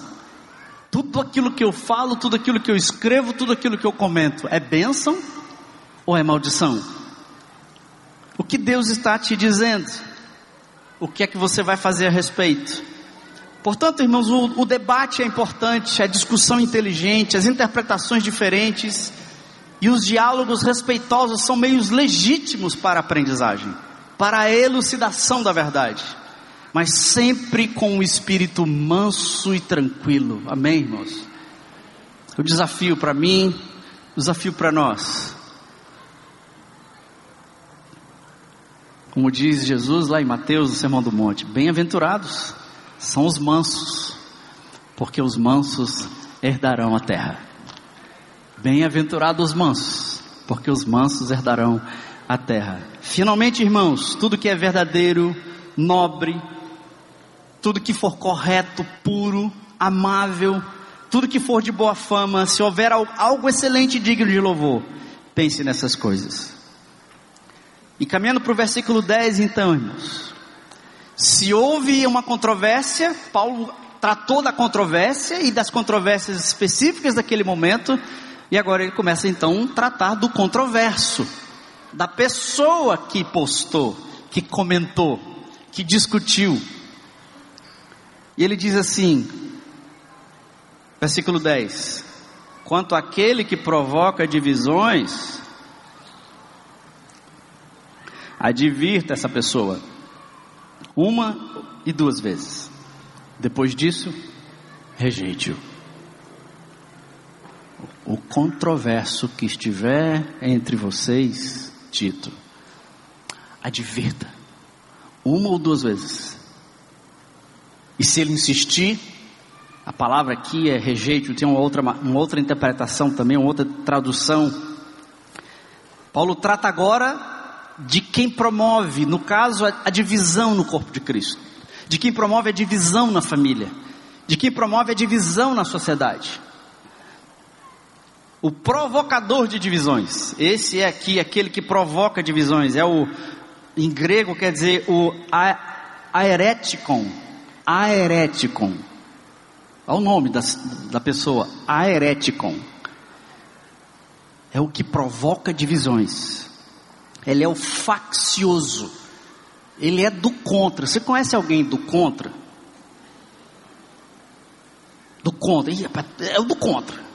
Tudo aquilo que eu falo, tudo aquilo que eu escrevo, tudo aquilo que eu comento, é bênção ou é maldição? O que Deus está te dizendo? O que é que você vai fazer a respeito? Portanto, irmãos, o, o debate é importante, a discussão inteligente, as interpretações diferentes, e os diálogos respeitosos são meios legítimos para a aprendizagem, para a elucidação da verdade, mas sempre com um espírito manso e tranquilo. Amém, irmãos? O desafio para mim, o desafio para nós. Como diz Jesus lá em Mateus, no Sermão do Monte: Bem-aventurados são os mansos, porque os mansos herdarão a terra. Bem-aventurados os mansos, porque os mansos herdarão a terra. Finalmente, irmãos, tudo que é verdadeiro, nobre, tudo que for correto, puro, amável, tudo que for de boa fama, se houver algo excelente e digno de louvor, pense nessas coisas. E caminhando para o versículo 10, então, irmãos. Se houve uma controvérsia, Paulo tratou da controvérsia e das controvérsias específicas daquele momento, e agora ele começa então a tratar do controverso, da pessoa que postou, que comentou, que discutiu. E ele diz assim, versículo 10: Quanto àquele que provoca divisões, advirta essa pessoa, uma e duas vezes. Depois disso, rejeite-o. O controverso que estiver entre vocês, Tito, advirta, uma ou duas vezes. E se ele insistir, a palavra aqui é rejeito, tem uma outra, uma outra interpretação também, uma outra tradução. Paulo trata agora de quem promove, no caso, a, divisão no corpo de Cristo, de quem promove a divisão na família, de quem promove a divisão na sociedade. O provocador de divisões, esse é aqui aquele que provoca divisões, é o, em grego quer dizer o aereticon, aereticon, é o nome da, da pessoa, aereticon, é o que provoca divisões. Ele é o faccioso, ele é do contra. Você conhece alguém do contra? Do contra, é o do contra.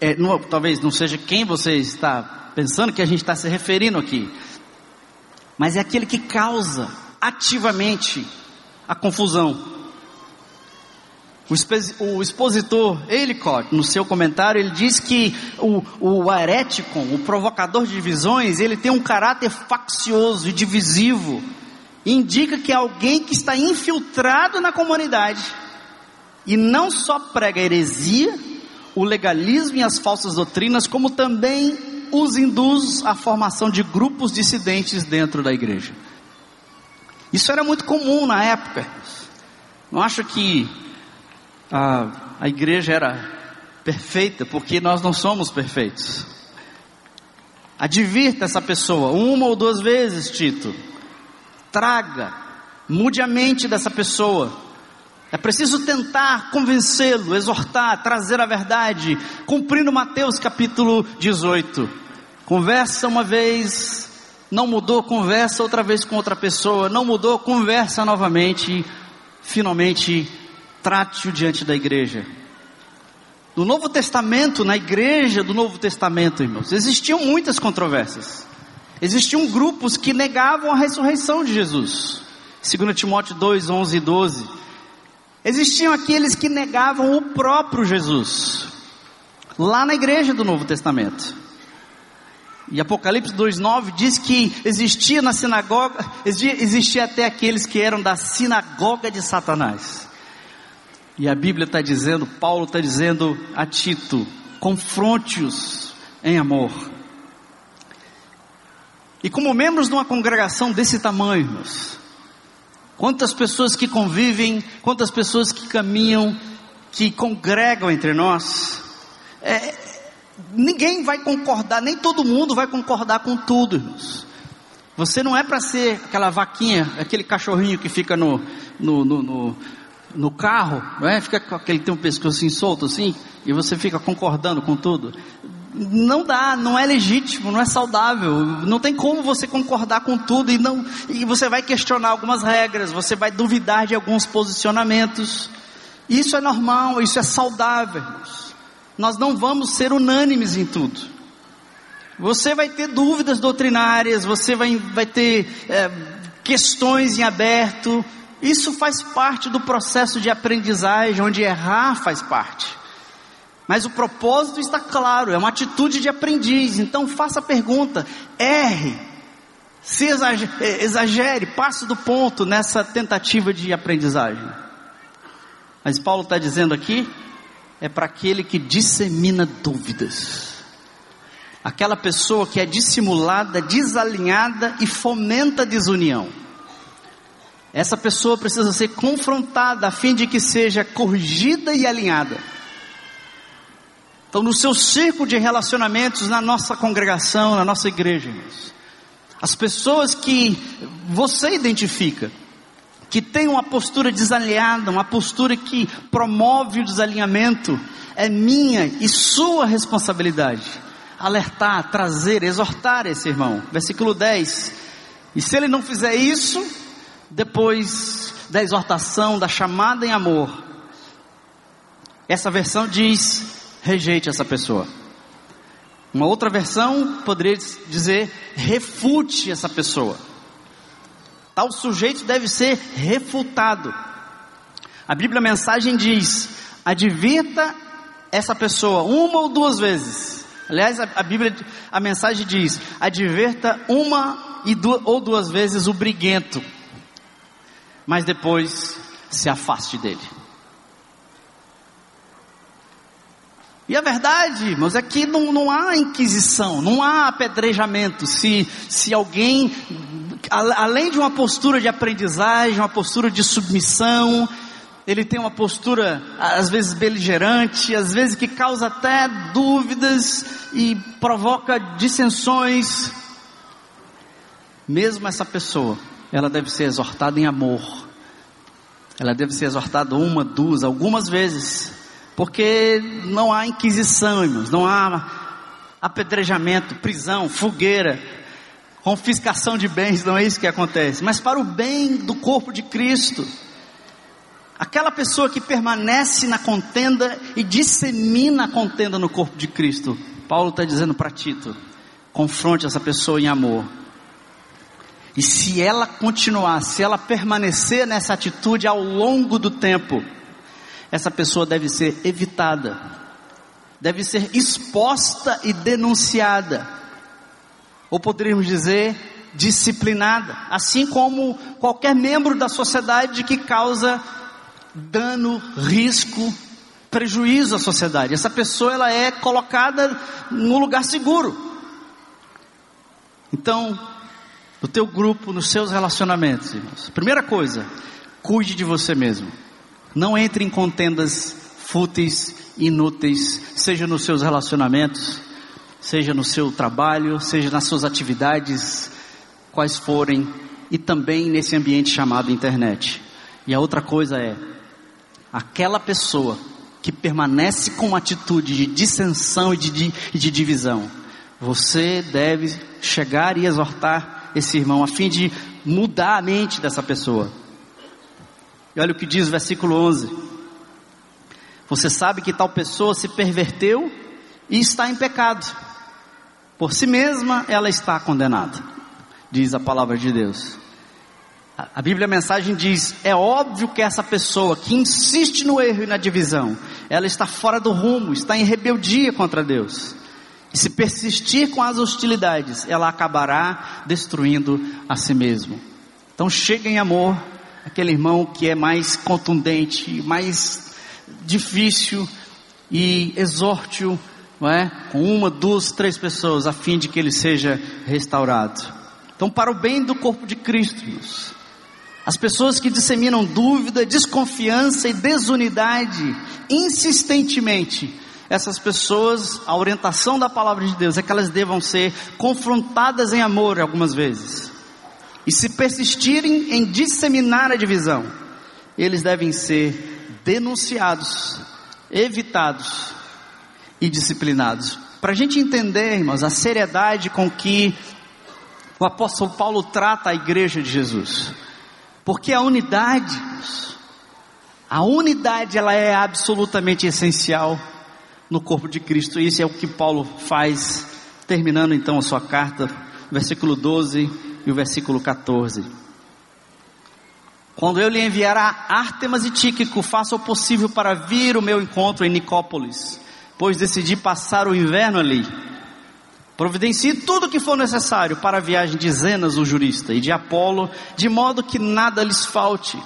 É, não, talvez não seja quem você está pensando que a gente está se referindo aqui, mas é aquele que causa ativamente a confusão. O expositor Ellicott, no seu comentário, ele diz que o, o o provocador de divisões, ele tem um caráter faccioso e divisivo. Indica que é alguém que está infiltrado na comunidade. E não só prega heresia, o legalismo e as falsas doutrinas, como também os induz à formação de grupos dissidentes dentro da igreja. Isso era muito comum na época. Não acho que a, a igreja era perfeita, porque nós não somos perfeitos. Advirta essa pessoa uma ou duas vezes, Tito. Traga, mude a mente dessa pessoa. É preciso tentar convencê-lo, exortar, trazer a verdade, cumprindo Mateus capítulo 18. Conversa uma vez, não mudou, conversa outra vez com outra pessoa, não mudou, conversa novamente, finalmente trate-o diante da igreja. No Novo Testamento, na igreja do Novo Testamento, irmãos, existiam muitas controvérsias. Existiam grupos que negavam a ressurreição de Jesus. 2 Timóteo 2, 11 e 12. Existiam aqueles que negavam o próprio Jesus. Lá na igreja do Novo Testamento. E Apocalipse 2,9 diz que existia na sinagoga, existia, até aqueles que eram da sinagoga de Satanás. E a Bíblia está dizendo, Paulo está dizendo a Tito: confronte-os em amor. E como membros de uma congregação desse tamanho, irmãos, quantas pessoas que convivem, quantas pessoas que caminham, que congregam entre nós, é, ninguém vai concordar, nem todo mundo vai concordar com tudo, irmãos. Você não é para ser aquela vaquinha, aquele cachorrinho que fica no, no, no, no no carro, não é? Fica com aquele tem um pescoço solto assim, e você fica concordando com tudo. Não dá, não é legítimo, não é saudável. Não tem como você concordar com tudo e não e você vai questionar algumas regras, você vai duvidar de alguns posicionamentos. Isso é normal, isso é saudável. Nós não vamos ser unânimes em tudo. Você vai ter dúvidas doutrinárias, você vai, vai ter é, questões em aberto, isso faz parte do processo de aprendizagem, onde errar faz parte. Mas o propósito está claro, é uma atitude de aprendiz. Então faça a pergunta, erre, se exagere, eh, exagere, passe do ponto nessa tentativa de aprendizagem. Mas Paulo está dizendo aqui, é para aquele que dissemina dúvidas. Aquela pessoa que é dissimulada, desalinhada e fomenta desunião essa pessoa precisa ser confrontada a fim de que seja corrigida e alinhada. Então, no seu círculo de relacionamentos, na nossa congregação, na nossa igreja, irmãos, as pessoas que você identifica, que tem uma postura desalinhada, uma postura que promove o desalinhamento, é minha e sua responsabilidade alertar, trazer, exortar esse irmão. Versículo 10. E se ele não fizer isso, depois da exortação, da chamada em amor, essa versão diz: rejeite essa pessoa. Uma outra versão poderia dizer: refute essa pessoa. Tal sujeito deve ser refutado. A Bíblia a mensagem diz: advirta essa pessoa uma ou duas vezes. Aliás, a, Bíblia, a mensagem diz: adverta uma duas, ou duas vezes o briguento, mas depois se afaste dele. E a verdade, irmãos, é que não, não há inquisição, não há apedrejamento. Se, se alguém, além de uma postura de aprendizagem, uma postura de submissão, ele tem uma postura, às vezes beligerante, às vezes que causa até dúvidas e provoca dissensões. Mesmo essa pessoa, ela deve ser exortada em amor. Ela deve ser exortada uma, duas, algumas vezes porque não há inquisição, irmãos, não há apedrejamento, prisão, fogueira, confiscação de bens, não é isso que acontece, mas para o bem do corpo de Cristo. Aquela pessoa que permanece na contenda e dissemina a contenda no corpo de Cristo. Paulo está dizendo para Tito: confronte essa pessoa em amor. E se ela continuar, se ela permanecer nessa atitude ao longo do tempo, essa pessoa deve ser evitada, deve ser exposta e denunciada, ou poderíamos dizer, disciplinada, assim como qualquer membro da sociedade que causa dano, risco, prejuízo à sociedade. Essa pessoa ela é colocada num lugar seguro. Então, no teu grupo, nos seus relacionamentos, irmãos. Primeira coisa, cuide de você mesmo. Não entre em contendas fúteis, inúteis, seja nos seus relacionamentos, seja no seu trabalho, seja nas suas atividades, quais forem, e também nesse ambiente chamado internet. E a outra coisa é, aquela pessoa que permanece com uma atitude de dissensão e de, de, de divisão, você deve chegar e exortar esse irmão a fim de mudar a mente dessa pessoa. E olha o que diz o versículo 11. Você sabe que tal pessoa se perverteu e está em pecado. Por si mesma ela está condenada. Diz a palavra de Deus. A Bíblia a mensagem diz: é óbvio que essa pessoa que insiste no erro e na divisão, ela está fora do rumo, está em rebeldia contra Deus. E se persistir com as hostilidades, ela acabará destruindo a si mesmo. Então chega em amor, aquele irmão que é mais contundente, mais difícil e exorte-o, não é? Com uma, duas, três pessoas, a fim de que ele seja restaurado. Então, para o bem do corpo de Cristo, as pessoas que disseminam dúvida, desconfiança e desunidade insistentemente, essas pessoas, a orientação da palavra de Deus é que elas devam ser confrontadas em amor algumas vezes. E se persistirem em disseminar a divisão, eles devem ser denunciados, evitados e disciplinados. Para a gente entender, irmãos, a seriedade com que o apóstolo Paulo trata a igreja de Jesus. Porque a unidade, a unidade ela é absolutamente essencial no corpo de Cristo. Isso é o que Paulo faz, terminando então a sua carta, versículo 12 e o versículo 14. Quando eu lhe enviar a Artemas e Tíquico, faça o possível para vir o meu encontro em Nicópolis, pois decidi passar o inverno ali. Providencie tudo o que for necessário para a viagem de Zenas, o jurista, e de Apolo, de modo que nada lhes falte.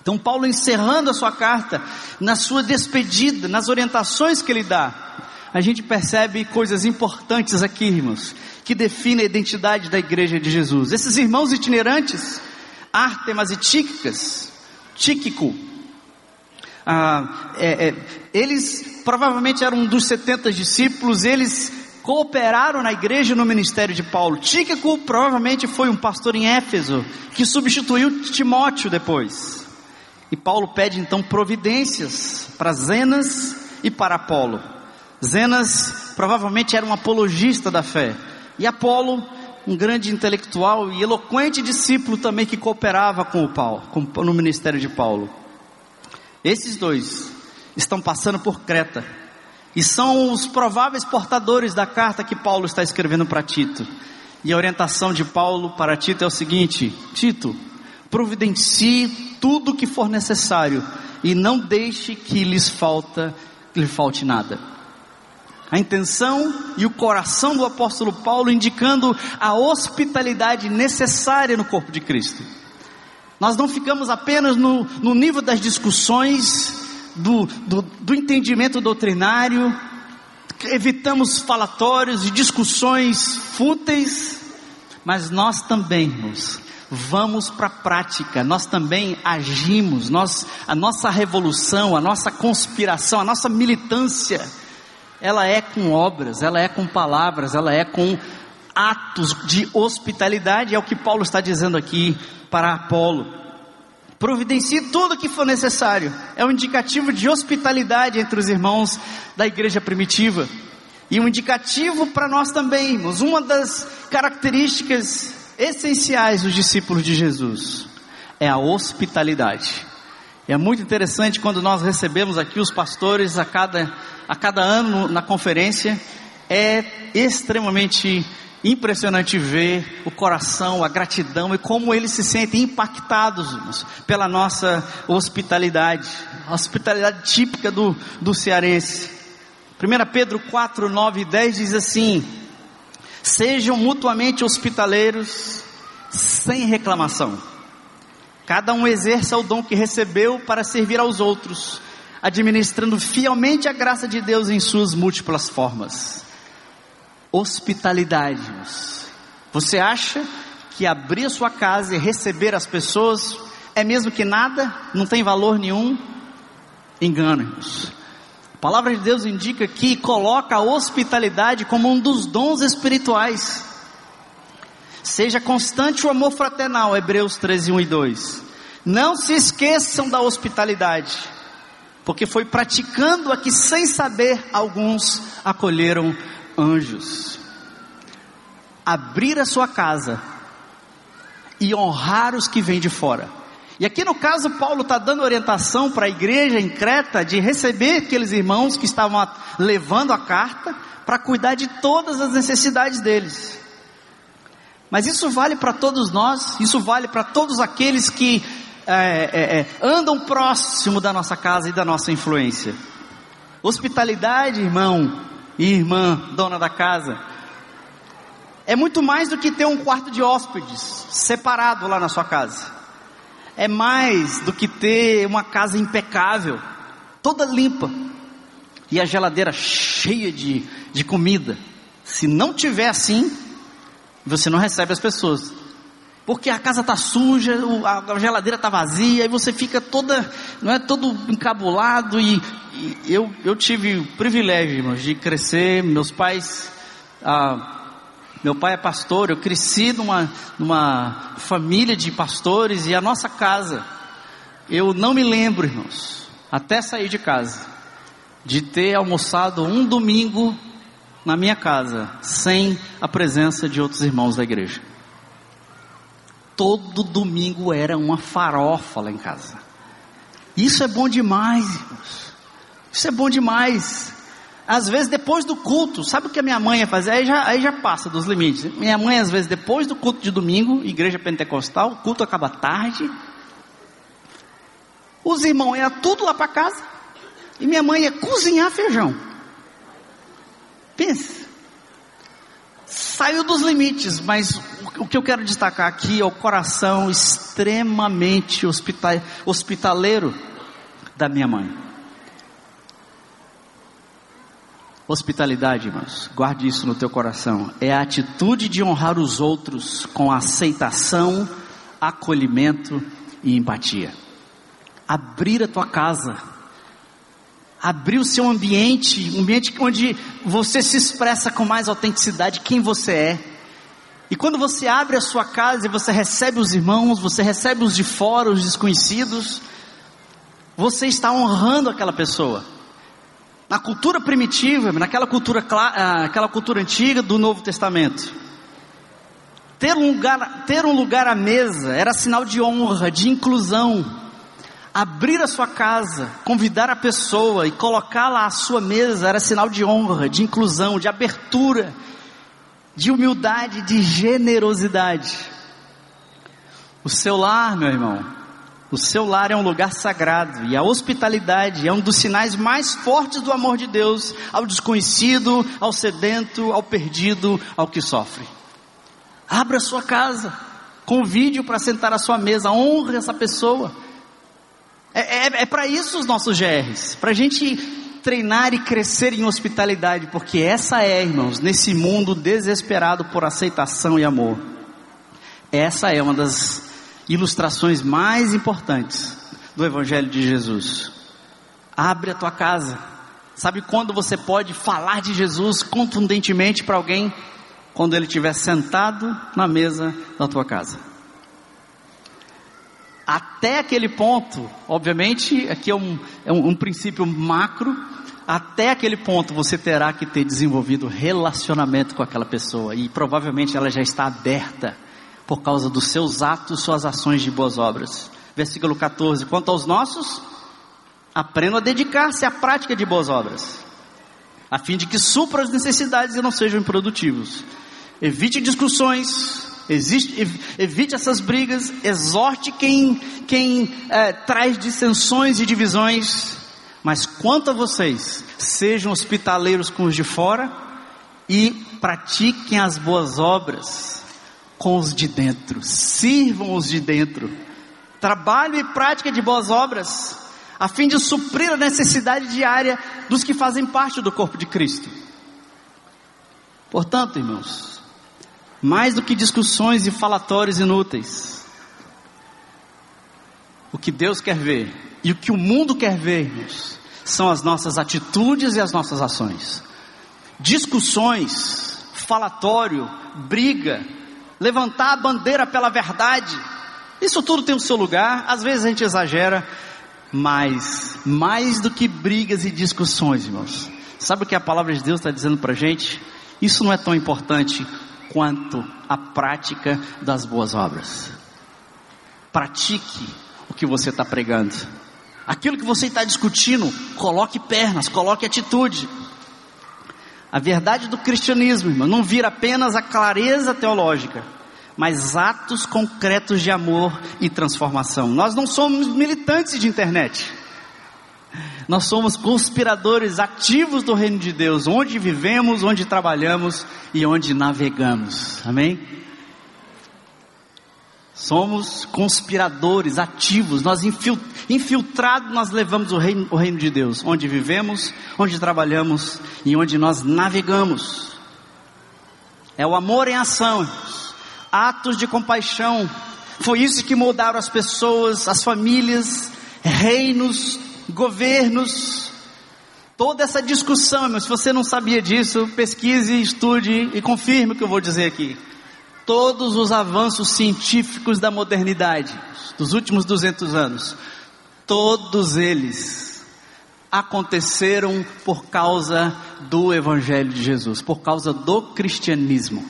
Então, Paulo encerrando a sua carta, na sua despedida, nas orientações que ele dá, a gente percebe coisas importantes aqui, irmãos que define a identidade da igreja de Jesus. Esses irmãos itinerantes, Ártemas e Tíquicas, Tíquico, ah, é, é, eles provavelmente eram um dos 70 discípulos, eles cooperaram na igreja no ministério de Paulo. Tíquico provavelmente foi um pastor em Éfeso, que substituiu Timóteo depois. E Paulo pede então providências para Zenas e para Apolo. Zenas provavelmente era um apologista da fé, e Apolo, um grande intelectual e eloquente discípulo também que cooperava com o Paulo, com, no ministério de Paulo. Esses dois estão passando por Creta e são os prováveis portadores da carta que Paulo está escrevendo para Tito. E a orientação de Paulo para Tito é o seguinte: Tito, providencie tudo o que for necessário e não deixe que lhes falta, que lhe falte nada. A intenção e o coração do apóstolo Paulo indicando a hospitalidade necessária no corpo de Cristo. Nós não ficamos apenas no, no nível das discussões, do, do, do entendimento doutrinário, evitamos falatórios e discussões fúteis, mas nós também, irmãos, vamos para a prática, nós também agimos, nós, a nossa revolução, a nossa conspiração, a nossa militância, ela é com obras, ela é com palavras, ela é com atos de hospitalidade, é o que Paulo está dizendo aqui para Apolo. Providencie tudo o que for necessário. É um indicativo de hospitalidade entre os irmãos da igreja primitiva. E um indicativo para nós também, irmãos. Uma das características essenciais dos discípulos de Jesus é a hospitalidade. E é muito interessante quando nós recebemos aqui os pastores a cada, a cada ano na conferência. É extremamente impressionante ver o coração, a gratidão e como eles se sentem impactados irmãos, pela nossa hospitalidade, a hospitalidade típica do, do cearense. 1 Pedro 4, 9 e 10 diz assim: Sejam mutuamente hospitaleiros, sem reclamação. Cada um exerça o dom que recebeu para servir aos outros, administrando fielmente a graça de Deus em suas múltiplas formas hospitalidade. Você acha que abrir sua casa e receber as pessoas é mesmo que nada, não tem valor nenhum? Engana-nos. A palavra de Deus indica que coloca a hospitalidade como um dos dons espirituais. Seja constante o amor fraternal, Hebreus 13, 1 e 2. Não se esqueçam da hospitalidade, porque foi praticando a que sem saber alguns acolheram anjos. Abrir a sua casa e honrar os que vêm de fora. E aqui no caso, Paulo está dando orientação para a igreja em Creta de receber aqueles irmãos que estavam levando a carta para cuidar de todas as necessidades deles. Mas isso vale para todos nós, isso vale para todos aqueles que é, é, é, andam próximo da nossa casa e da nossa influência. Hospitalidade, irmão, e irmã, dona da casa, é muito mais do que ter um quarto de hóspedes separado lá na sua casa. É mais do que ter uma casa impecável, toda limpa, e a geladeira cheia de, de comida. Se não tiver assim, você não recebe as pessoas. Porque a casa está suja, a geladeira está vazia, e você fica toda, não é, todo encabulado e, eu, eu tive o privilégio, irmãos, de crescer, meus pais, ah, meu pai é pastor, eu cresci numa, numa família de pastores e a nossa casa, eu não me lembro, irmãos, até sair de casa, de ter almoçado um domingo na minha casa, sem a presença de outros irmãos da igreja. Todo domingo era uma farofa lá em casa. Isso é bom demais, irmãos. Isso é bom demais. Às vezes depois do culto, sabe o que a minha mãe ia fazer? Aí já, aí já passa dos limites. Minha mãe, às vezes, depois do culto de domingo, igreja pentecostal, o culto acaba tarde. Os irmãos iam tudo lá para casa. E minha mãe ia cozinhar feijão. Pensa. Saiu dos limites, mas o que eu quero destacar aqui é o coração extremamente hospitaleiro da minha mãe. Hospitalidade, irmãos, guarde isso no teu coração. É a atitude de honrar os outros com aceitação, acolhimento e empatia. Abrir a tua casa, abrir o seu ambiente, um ambiente onde você se expressa com mais autenticidade quem você é. E quando você abre a sua casa e você recebe os irmãos, você recebe os de fora, os desconhecidos, você está honrando aquela pessoa. Na cultura primitiva, naquela cultura, ah, aquela cultura antiga do Novo Testamento, ter um lugar, ter um lugar à mesa era sinal de honra, de inclusão. Abrir a sua casa, convidar a pessoa e colocá-la à sua mesa era sinal de honra, de inclusão, de abertura, de humildade, de generosidade. O seu lar, meu irmão, o seu lar é um lugar sagrado e a hospitalidade é um dos sinais mais fortes do amor de Deus ao desconhecido, ao sedento, ao perdido, ao que sofre. Abra sua casa, convide-o para sentar à sua mesa, honre essa pessoa. É, é, é para isso os nossos GRs, para a gente treinar e crescer em hospitalidade, porque essa é, irmãos, nesse mundo desesperado por aceitação e amor, essa é uma das ilustrações mais importantes do Evangelho de Jesus. Abre a tua casa. Sabe quando você pode falar de Jesus contundentemente para alguém? quando ele estiver sentado na mesa da tua casa. Até aquele ponto, obviamente, aqui é um, é um, um princípio macro, até aquele ponto você terá que ter desenvolvido relacionamento com aquela pessoa e provavelmente ela já está aberta por causa dos seus atos, suas ações de boas obras. Versículo 14: Quanto aos nossos, aprendam a dedicar-se à prática de boas obras, a fim de que supram as necessidades e não sejam improdutivos. Evite discussões, existe, evite essas brigas, exorte quem, quem é, traz dissensões e divisões, mas quanto a vocês, sejam hospitaleiros com os de fora e pratiquem as boas obras com os de dentro, sirvam os de dentro, trabalho e prática de boas obras, a fim de suprir a necessidade diária dos que fazem parte do corpo de Cristo. Portanto, irmãos, mais do que discussões e falatórios inúteis. O que Deus quer ver e o que o mundo quer ver, irmãos, são as nossas atitudes e as nossas ações. Discussões, falatório, briga, levantar a bandeira pela verdade, isso tudo tem o seu lugar, às vezes a gente exagera, mas mais do que brigas e discussões, irmãos. Sabe o que a palavra de Deus está dizendo para a gente? Isso não é tão importante quanto à prática das boas obras. Pratique o que você está pregando. Aquilo que você está discutindo, coloque pernas, coloque atitude. A verdade do cristianismo, irmão, não vira apenas a clareza teológica, mas atos concretos de amor e transformação. Nós não somos militantes de internet. Nós somos conspiradores ativos do reino de Deus, onde vivemos, onde trabalhamos e onde navegamos. Amém? Somos conspiradores ativos, nós infiltrados nós levamos o reino, o reino de Deus, onde vivemos, onde trabalhamos e onde nós navegamos. É o amor em ação, atos de compaixão. Foi isso que moldaram as pessoas, as famílias, reinos, governos, toda essa discussão, se você não sabia disso, pesquise, estude e confirme o que eu vou dizer aqui. Todos os avanços científicos da modernidade, dos últimos 200 anos, todos eles aconteceram por causa do Evangelho de Jesus, por causa do cristianismo.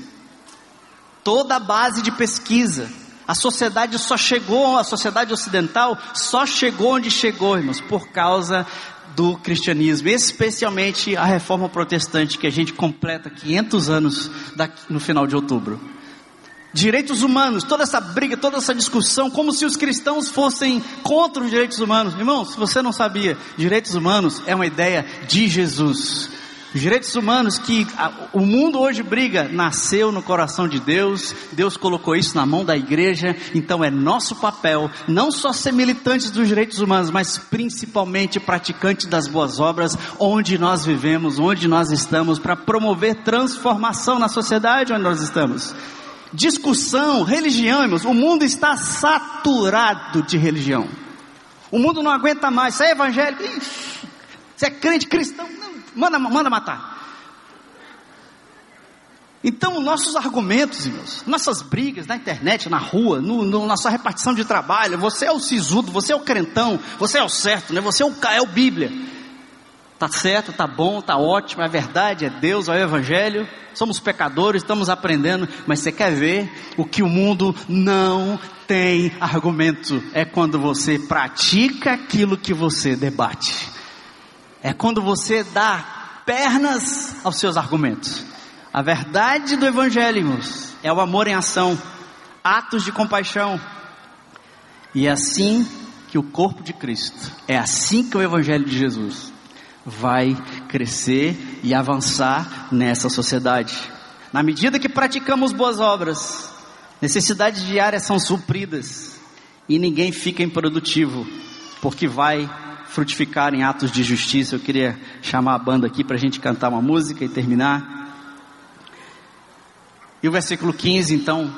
Toda a base de pesquisa, a sociedade só chegou, a sociedade ocidental só chegou onde chegou, irmãos, por causa do cristianismo, especialmente a reforma protestante que a gente completa 500 anos daqui, no final de outubro. Direitos humanos, toda essa briga, toda essa discussão, como se os cristãos fossem contra os direitos humanos. Irmãos, se você não sabia, direitos humanos é uma ideia de Jesus. Os direitos humanos que a, o mundo hoje briga, nasceu no coração de Deus, Deus colocou isso na mão da igreja, então é nosso papel não só ser militantes dos direitos humanos, mas principalmente praticantes das boas obras, onde nós vivemos, onde nós estamos, para promover transformação na sociedade onde nós estamos. discussão, religião, irmãos. O mundo está saturado de religião. O mundo não aguenta mais. Você é evangélico? Ixi, você é crente cristão? Manda, manda matar. Então, nossos argumentos, irmãos, nossas brigas na internet, na rua, no, no, nossa repartição de trabalho, você é o sisudo, você é o crentão, você é o certo, né? você é o, é o Bíblia. Tá certo, tá bom, tá ótimo, é verdade, é Deus, é o Evangelho. Somos pecadores, estamos aprendendo, mas você quer ver o que o mundo não tem argumento? É quando você pratica aquilo que você debate. É quando você dá pernas aos seus argumentos. A verdade do Evangelho, é o amor em ação, atos de compaixão. E é assim que o corpo de Cristo, é assim que o Evangelho de Jesus vai crescer e avançar nessa sociedade. Na medida que praticamos boas obras, necessidades diárias são supridas e ninguém fica improdutivo, porque vai frutificar em atos de justiça. Eu queria chamar a banda aqui para a gente cantar uma música e terminar. E o versículo 15, então,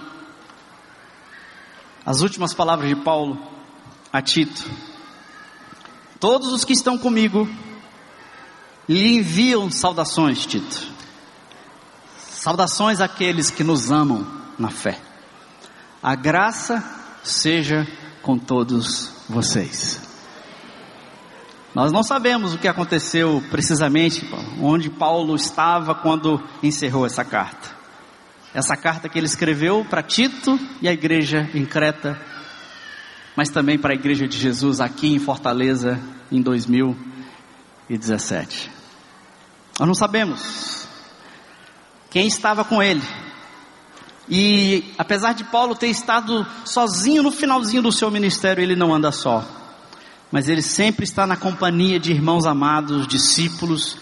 as últimas palavras de Paulo a Tito: Todos os que estão comigo lhe enviam saudações, Tito. Saudações àqueles que nos amam na fé. A graça seja com todos vocês. Nós não sabemos o que aconteceu precisamente, onde Paulo estava quando encerrou essa carta essa carta que ele escreveu para Tito e a igreja em Creta, mas também para a igreja de Jesus aqui em Fortaleza em 2017. Nós não sabemos quem estava com ele. E apesar de Paulo ter estado sozinho no finalzinho do seu ministério, ele não anda só. Mas ele sempre está na companhia de irmãos amados, discípulos,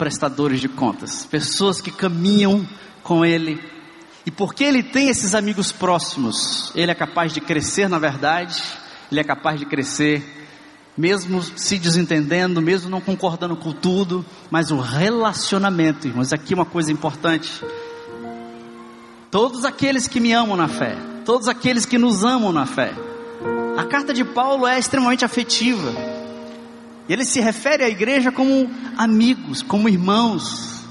prestadores de contas, pessoas que caminham com Ele. E porque Ele tem esses amigos próximos, Ele é capaz de crescer na verdade, Ele é capaz de crescer, mesmo se desentendendo, mesmo não concordando com tudo, mas o relacionamento, irmãos, aqui uma coisa importante. Todos aqueles que me amam na fé, todos aqueles que nos amam na fé. A carta de Paulo é extremamente afetiva. Ele se refere à igreja como amigos, como irmãos,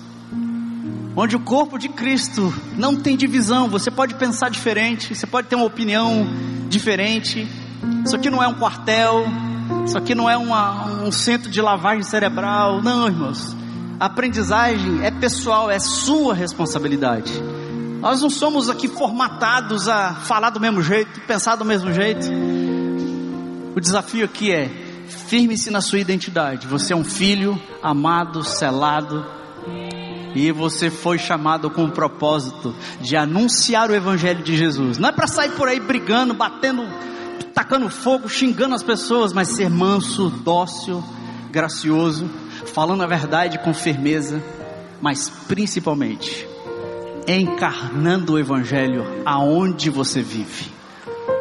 onde o corpo de Cristo não tem divisão, você pode pensar diferente, você pode ter uma opinião diferente. Isso aqui não é um quartel, isso aqui não é uma, um centro de lavagem cerebral, não, irmãos. A aprendizagem é pessoal, é sua responsabilidade. Nós não somos aqui formatados a falar do mesmo jeito, pensar do mesmo jeito. O desafio aqui é firme-se na sua identidade. Você é um filho amado, selado, e você foi chamado com o propósito de anunciar o Evangelho de Jesus. Não é para sair por aí brigando, batendo, tacando fogo, xingando as pessoas, mas ser manso, dócil, gracioso, falando a verdade com firmeza, mas principalmente encarnando o Evangelho aonde você vive.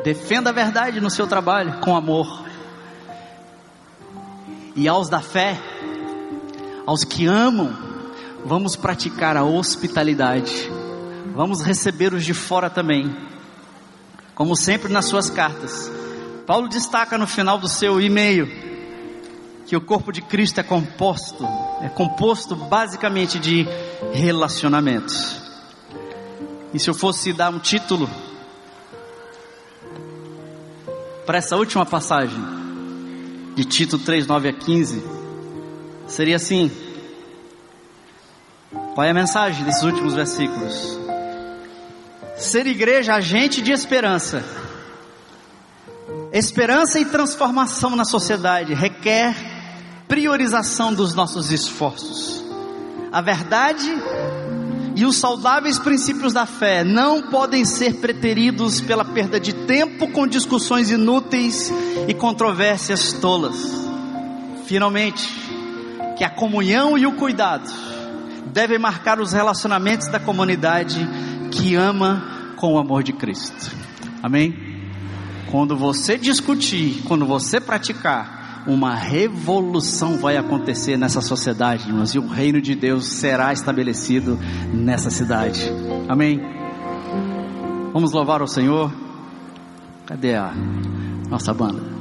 Defenda a verdade no seu trabalho com amor. E aos da fé, aos que amam vamos praticar a hospitalidade, vamos receber os de fora também, como sempre nas suas cartas. Paulo destaca no final do seu e-mail que o corpo de Cristo é composto, é composto basicamente de relacionamentos. E se eu fosse dar um título para essa última passagem, de Tito 3, 9 a 15, seria assim: qual é a mensagem desses últimos versículos? Ser igreja agente de esperança. Esperança e transformação na sociedade requer priorização dos nossos esforços. A verdade e os saudáveis princípios da fé não podem ser preteridos pela perda de tempo com discussões inúteis e controvérsias tolas. Finalmente, que a comunhão e o cuidado devem marcar os relacionamentos da comunidade que ama com o amor de Cristo. Amém? Quando você discutir, quando você praticar, uma revolução vai acontecer nessa sociedade, irmãos, e o reino de Deus será estabelecido nessa cidade. Amém? Vamos louvar o Senhor. Cadê a nossa banda?